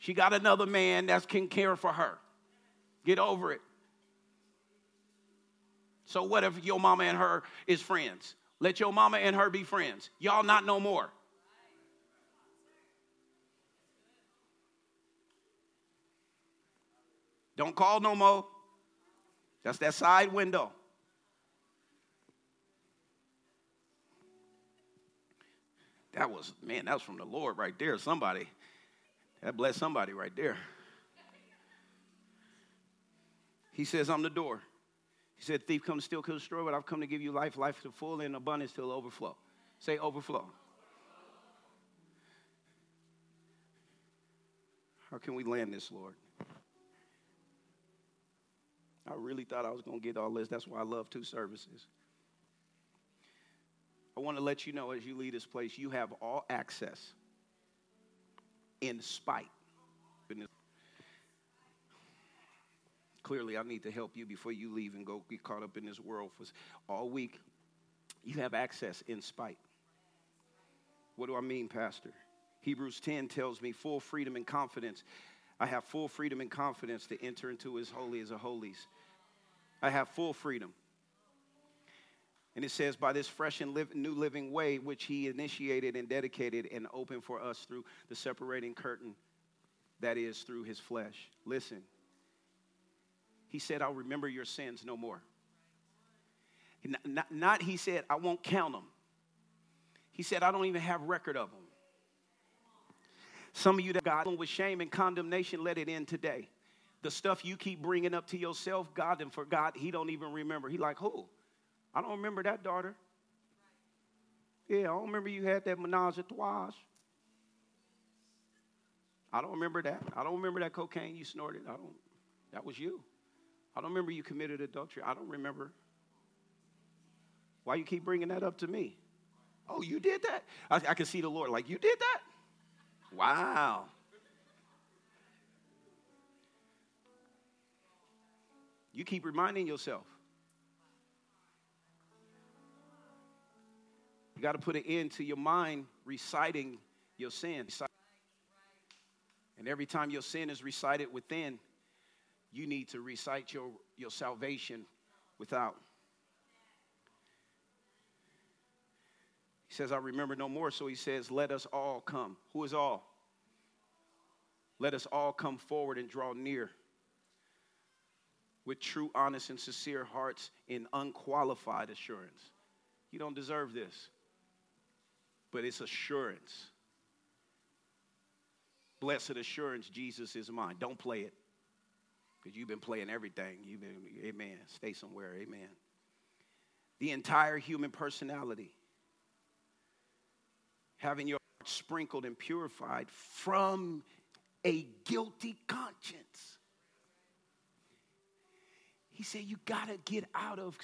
S2: She got another man that can care for her. Get over it. So what if your mama and her is friends? Let your mama and her be friends. Y'all not no more. Don't call no more. That's that side window. That was, man, that was from the Lord right there. Somebody, that blessed somebody right there. He says, I'm the door. He said, Thief come to steal, kill, destroy, but I've come to give you life, life to full and abundance till overflow. Say overflow. How can we land this, Lord? I really thought I was going to get all this. That's why I love two services. I want to let you know as you leave this place, you have all access in spite. Clearly, I need to help you before you leave and go get caught up in this world for all week. You have access in spite. What do I mean, Pastor? Hebrews 10 tells me full freedom and confidence. I have full freedom and confidence to enter into his holy as a holies. I have full freedom. And it says, by this fresh and live, new living way, which he initiated and dedicated and opened for us through the separating curtain that is through his flesh. Listen, he said, I'll remember your sins no more. Not, not, he said, I won't count them. He said, I don't even have record of them. Some of you that got with shame and condemnation, let it end today the stuff you keep bringing up to yourself, God and for God, He don't even remember. He like, who? I don't remember that daughter. Yeah, I don't remember you had that menage a trois. I don't remember that. I don't remember that cocaine you snorted. I don't. That was you. I don't remember you committed adultery. I don't remember. Why you keep bringing that up to me? Oh, you did that? I, I can see the Lord like, you did that? Wow. You keep reminding yourself. Got to put an end to your mind reciting your sin. And every time your sin is recited within, you need to recite your, your salvation without. He says, I remember no more. So he says, Let us all come. Who is all? Let us all come forward and draw near with true, honest, and sincere hearts in unqualified assurance. You don't deserve this, but it's assurance. Blessed assurance, Jesus is mine. Don't play it because you've been playing everything. You've been, amen. Stay somewhere, amen. The entire human personality, having your heart sprinkled and purified from a guilty conscience. He said, You got to get out of,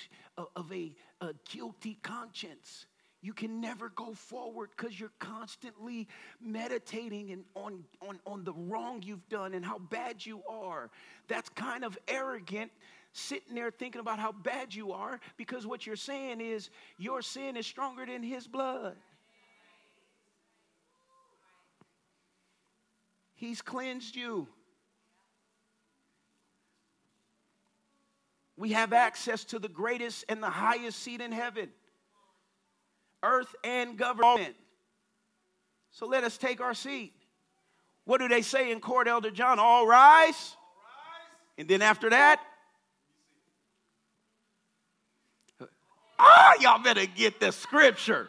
S2: of a, a guilty conscience. You can never go forward because you're constantly meditating and on, on, on the wrong you've done and how bad you are. That's kind of arrogant, sitting there thinking about how bad you are because what you're saying is your sin is stronger than his blood. He's cleansed you. we have access to the greatest and the highest seat in heaven, earth and government. So let us take our seat. What do they say in court, Elder John? All rise. All rise. And then after that, ah, y'all better get the scripture.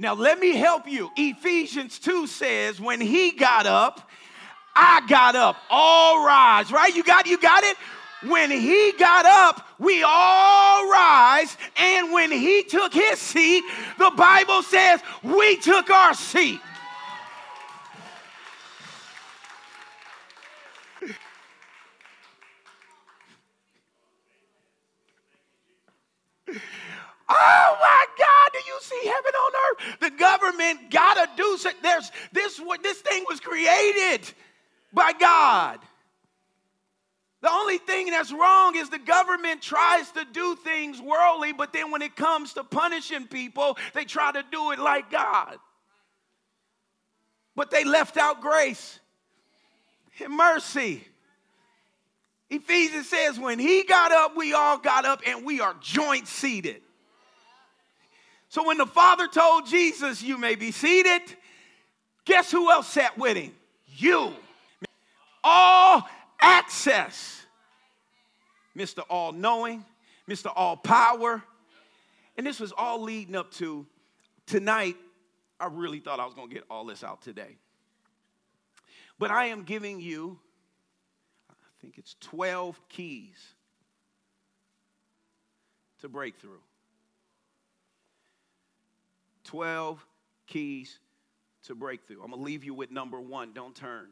S2: Now, let me help you. Ephesians 2 says, when he got up, I got up. All rise. Right? You got you got it? When he got up, we all rise. And when he took his seat, the Bible says we took our seat. Oh my God, do you see heaven on earth? The government gotta do so. There's this what this thing was created by God. The only thing that's wrong is the government tries to do things worldly, but then when it comes to punishing people, they try to do it like God. But they left out grace and mercy. Ephesians says, when he got up, we all got up and we are joint seated. So when the Father told Jesus, You may be seated, guess who else sat with him? You. All access. Mr. All Knowing, Mr. All Power. And this was all leading up to tonight. I really thought I was going to get all this out today. But I am giving you, I think it's 12 keys to breakthrough. 12 keys to breakthrough. I'm going to leave you with number one. Don't turn.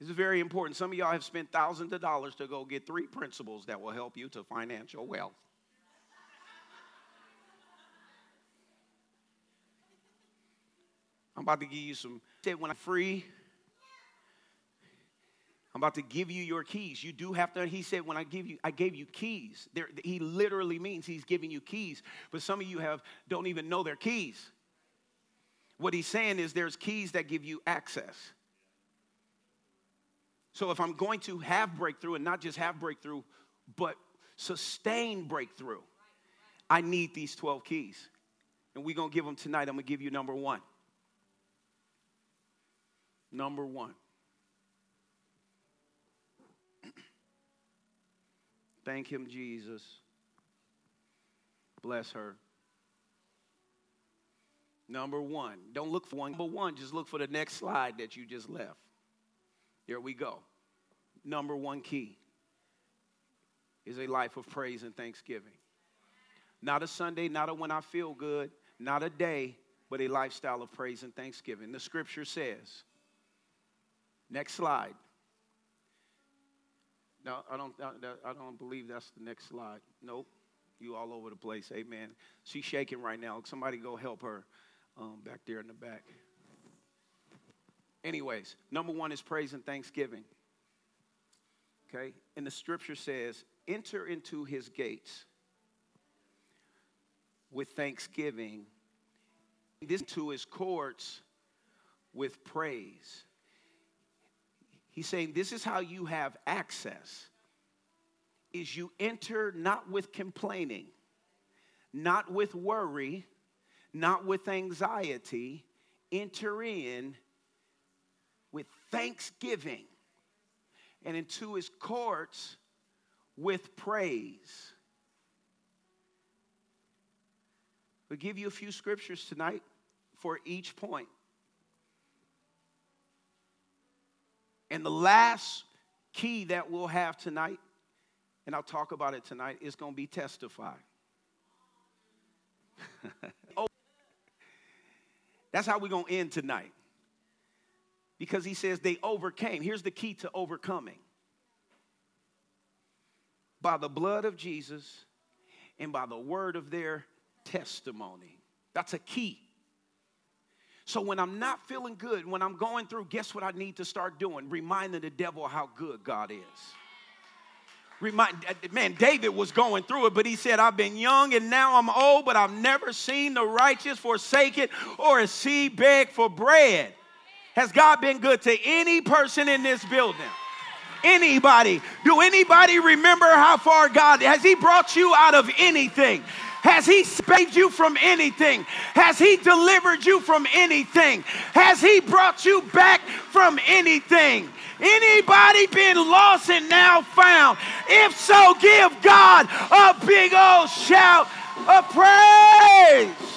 S2: This is very important. Some of y'all have spent thousands of dollars to go get three principles that will help you to financial wealth. I'm about to give you some. Said when I'm free, I'm about to give you your keys. You do have to. He said, when I give you, I gave you keys. There, he literally means he's giving you keys. But some of you have don't even know their keys. What he's saying is there's keys that give you access. So if I'm going to have breakthrough and not just have breakthrough, but sustain breakthrough, I need these 12 keys. And we're going to give them tonight. I'm going to give you number one. Number one. Thank him, Jesus. Bless her. Number one. Don't look for one. Number one, just look for the next slide that you just left. Here we go. Number one key is a life of praise and thanksgiving. Not a Sunday, not a when I feel good, not a day, but a lifestyle of praise and thanksgiving. The scripture says, next slide. No, I don't, I don't believe that's the next slide. Nope. You all over the place. Amen. She's shaking right now. Somebody go help her um, back there in the back. Anyways, number one is praise and thanksgiving. Okay? And the scripture says, enter into his gates with thanksgiving, this to his courts with praise. He's saying this is how you have access is you enter not with complaining, not with worry, not with anxiety, enter in thanksgiving and into his courts with praise. We'll give you a few scriptures tonight for each point. And the last key that we'll have tonight, and I'll talk about it tonight, is going to be testify. oh, that's how we're going to end tonight because he says they overcame. Here's the key to overcoming by the blood of Jesus and by the word of their testimony. That's a key. So when I'm not feeling good, when I'm going through, guess what I need to start doing? Reminding the devil how good God is. Remind, uh, man, David was going through it, but he said, I've been young and now I'm old, but I've never seen the righteous forsaken or a seed beg for bread. Has God been good to any person in this building? Anybody? Do anybody remember how far God has He brought you out of anything? Has He saved you from anything? Has He delivered you from anything? Has He brought you back from anything? Anybody been lost and now found? If so, give God a big old shout of praise.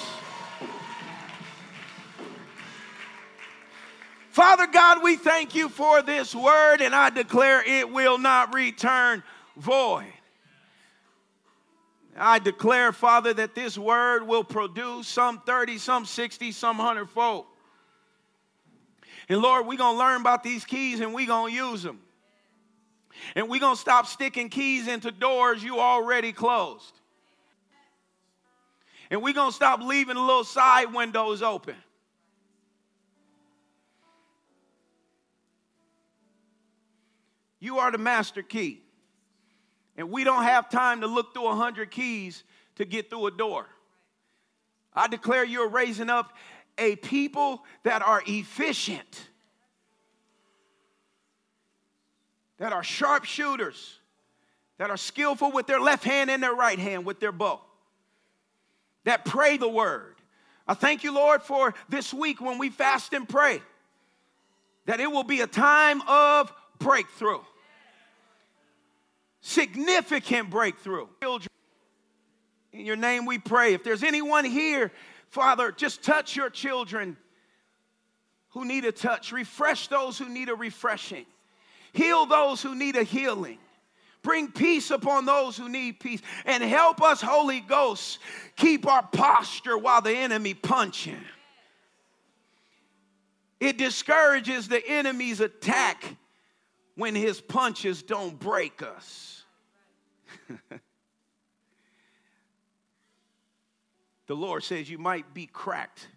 S2: Father God, we thank you for this word, and I declare it will not return void. I declare, Father, that this word will produce some 30, some 60, some 100 fold. And Lord, we're going to learn about these keys and we're going to use them. And we're going to stop sticking keys into doors you already closed. And we're going to stop leaving little side windows open. You are the master key. And we don't have time to look through a hundred keys to get through a door. I declare you're raising up a people that are efficient, that are sharpshooters, that are skillful with their left hand and their right hand with their bow, that pray the word. I thank you, Lord, for this week when we fast and pray, that it will be a time of breakthrough. Significant breakthrough. In your name we pray. If there's anyone here, Father, just touch your children who need a touch. Refresh those who need a refreshing. Heal those who need a healing. Bring peace upon those who need peace. And help us, Holy Ghost, keep our posture while the enemy punching. It discourages the enemy's attack when his punches don't break us. the Lord says you might be cracked,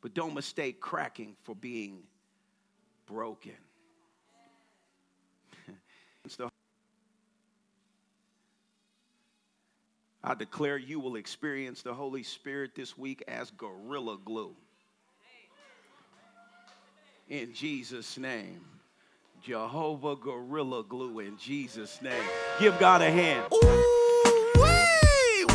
S2: but don't mistake cracking for being broken. I declare you will experience the Holy Spirit this week as gorilla glue. In Jesus' name. Jehovah Gorilla Glue in Jesus' name. Give God a hand.
S1: Ooh,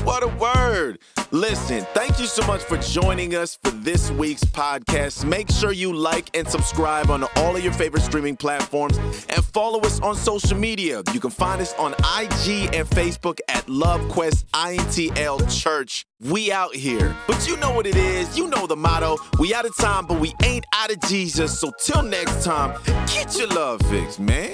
S1: what a word. Listen, thank you so much for joining us for this week's podcast. Make sure you like and subscribe on all of your favorite streaming platforms and follow us on social media. You can find us on IG and Facebook at LoveQuest INTL Church. We out here. But you know what it is. You know the motto. We out of time, but we ain't out of Jesus. So till next time, get your love fixed, man.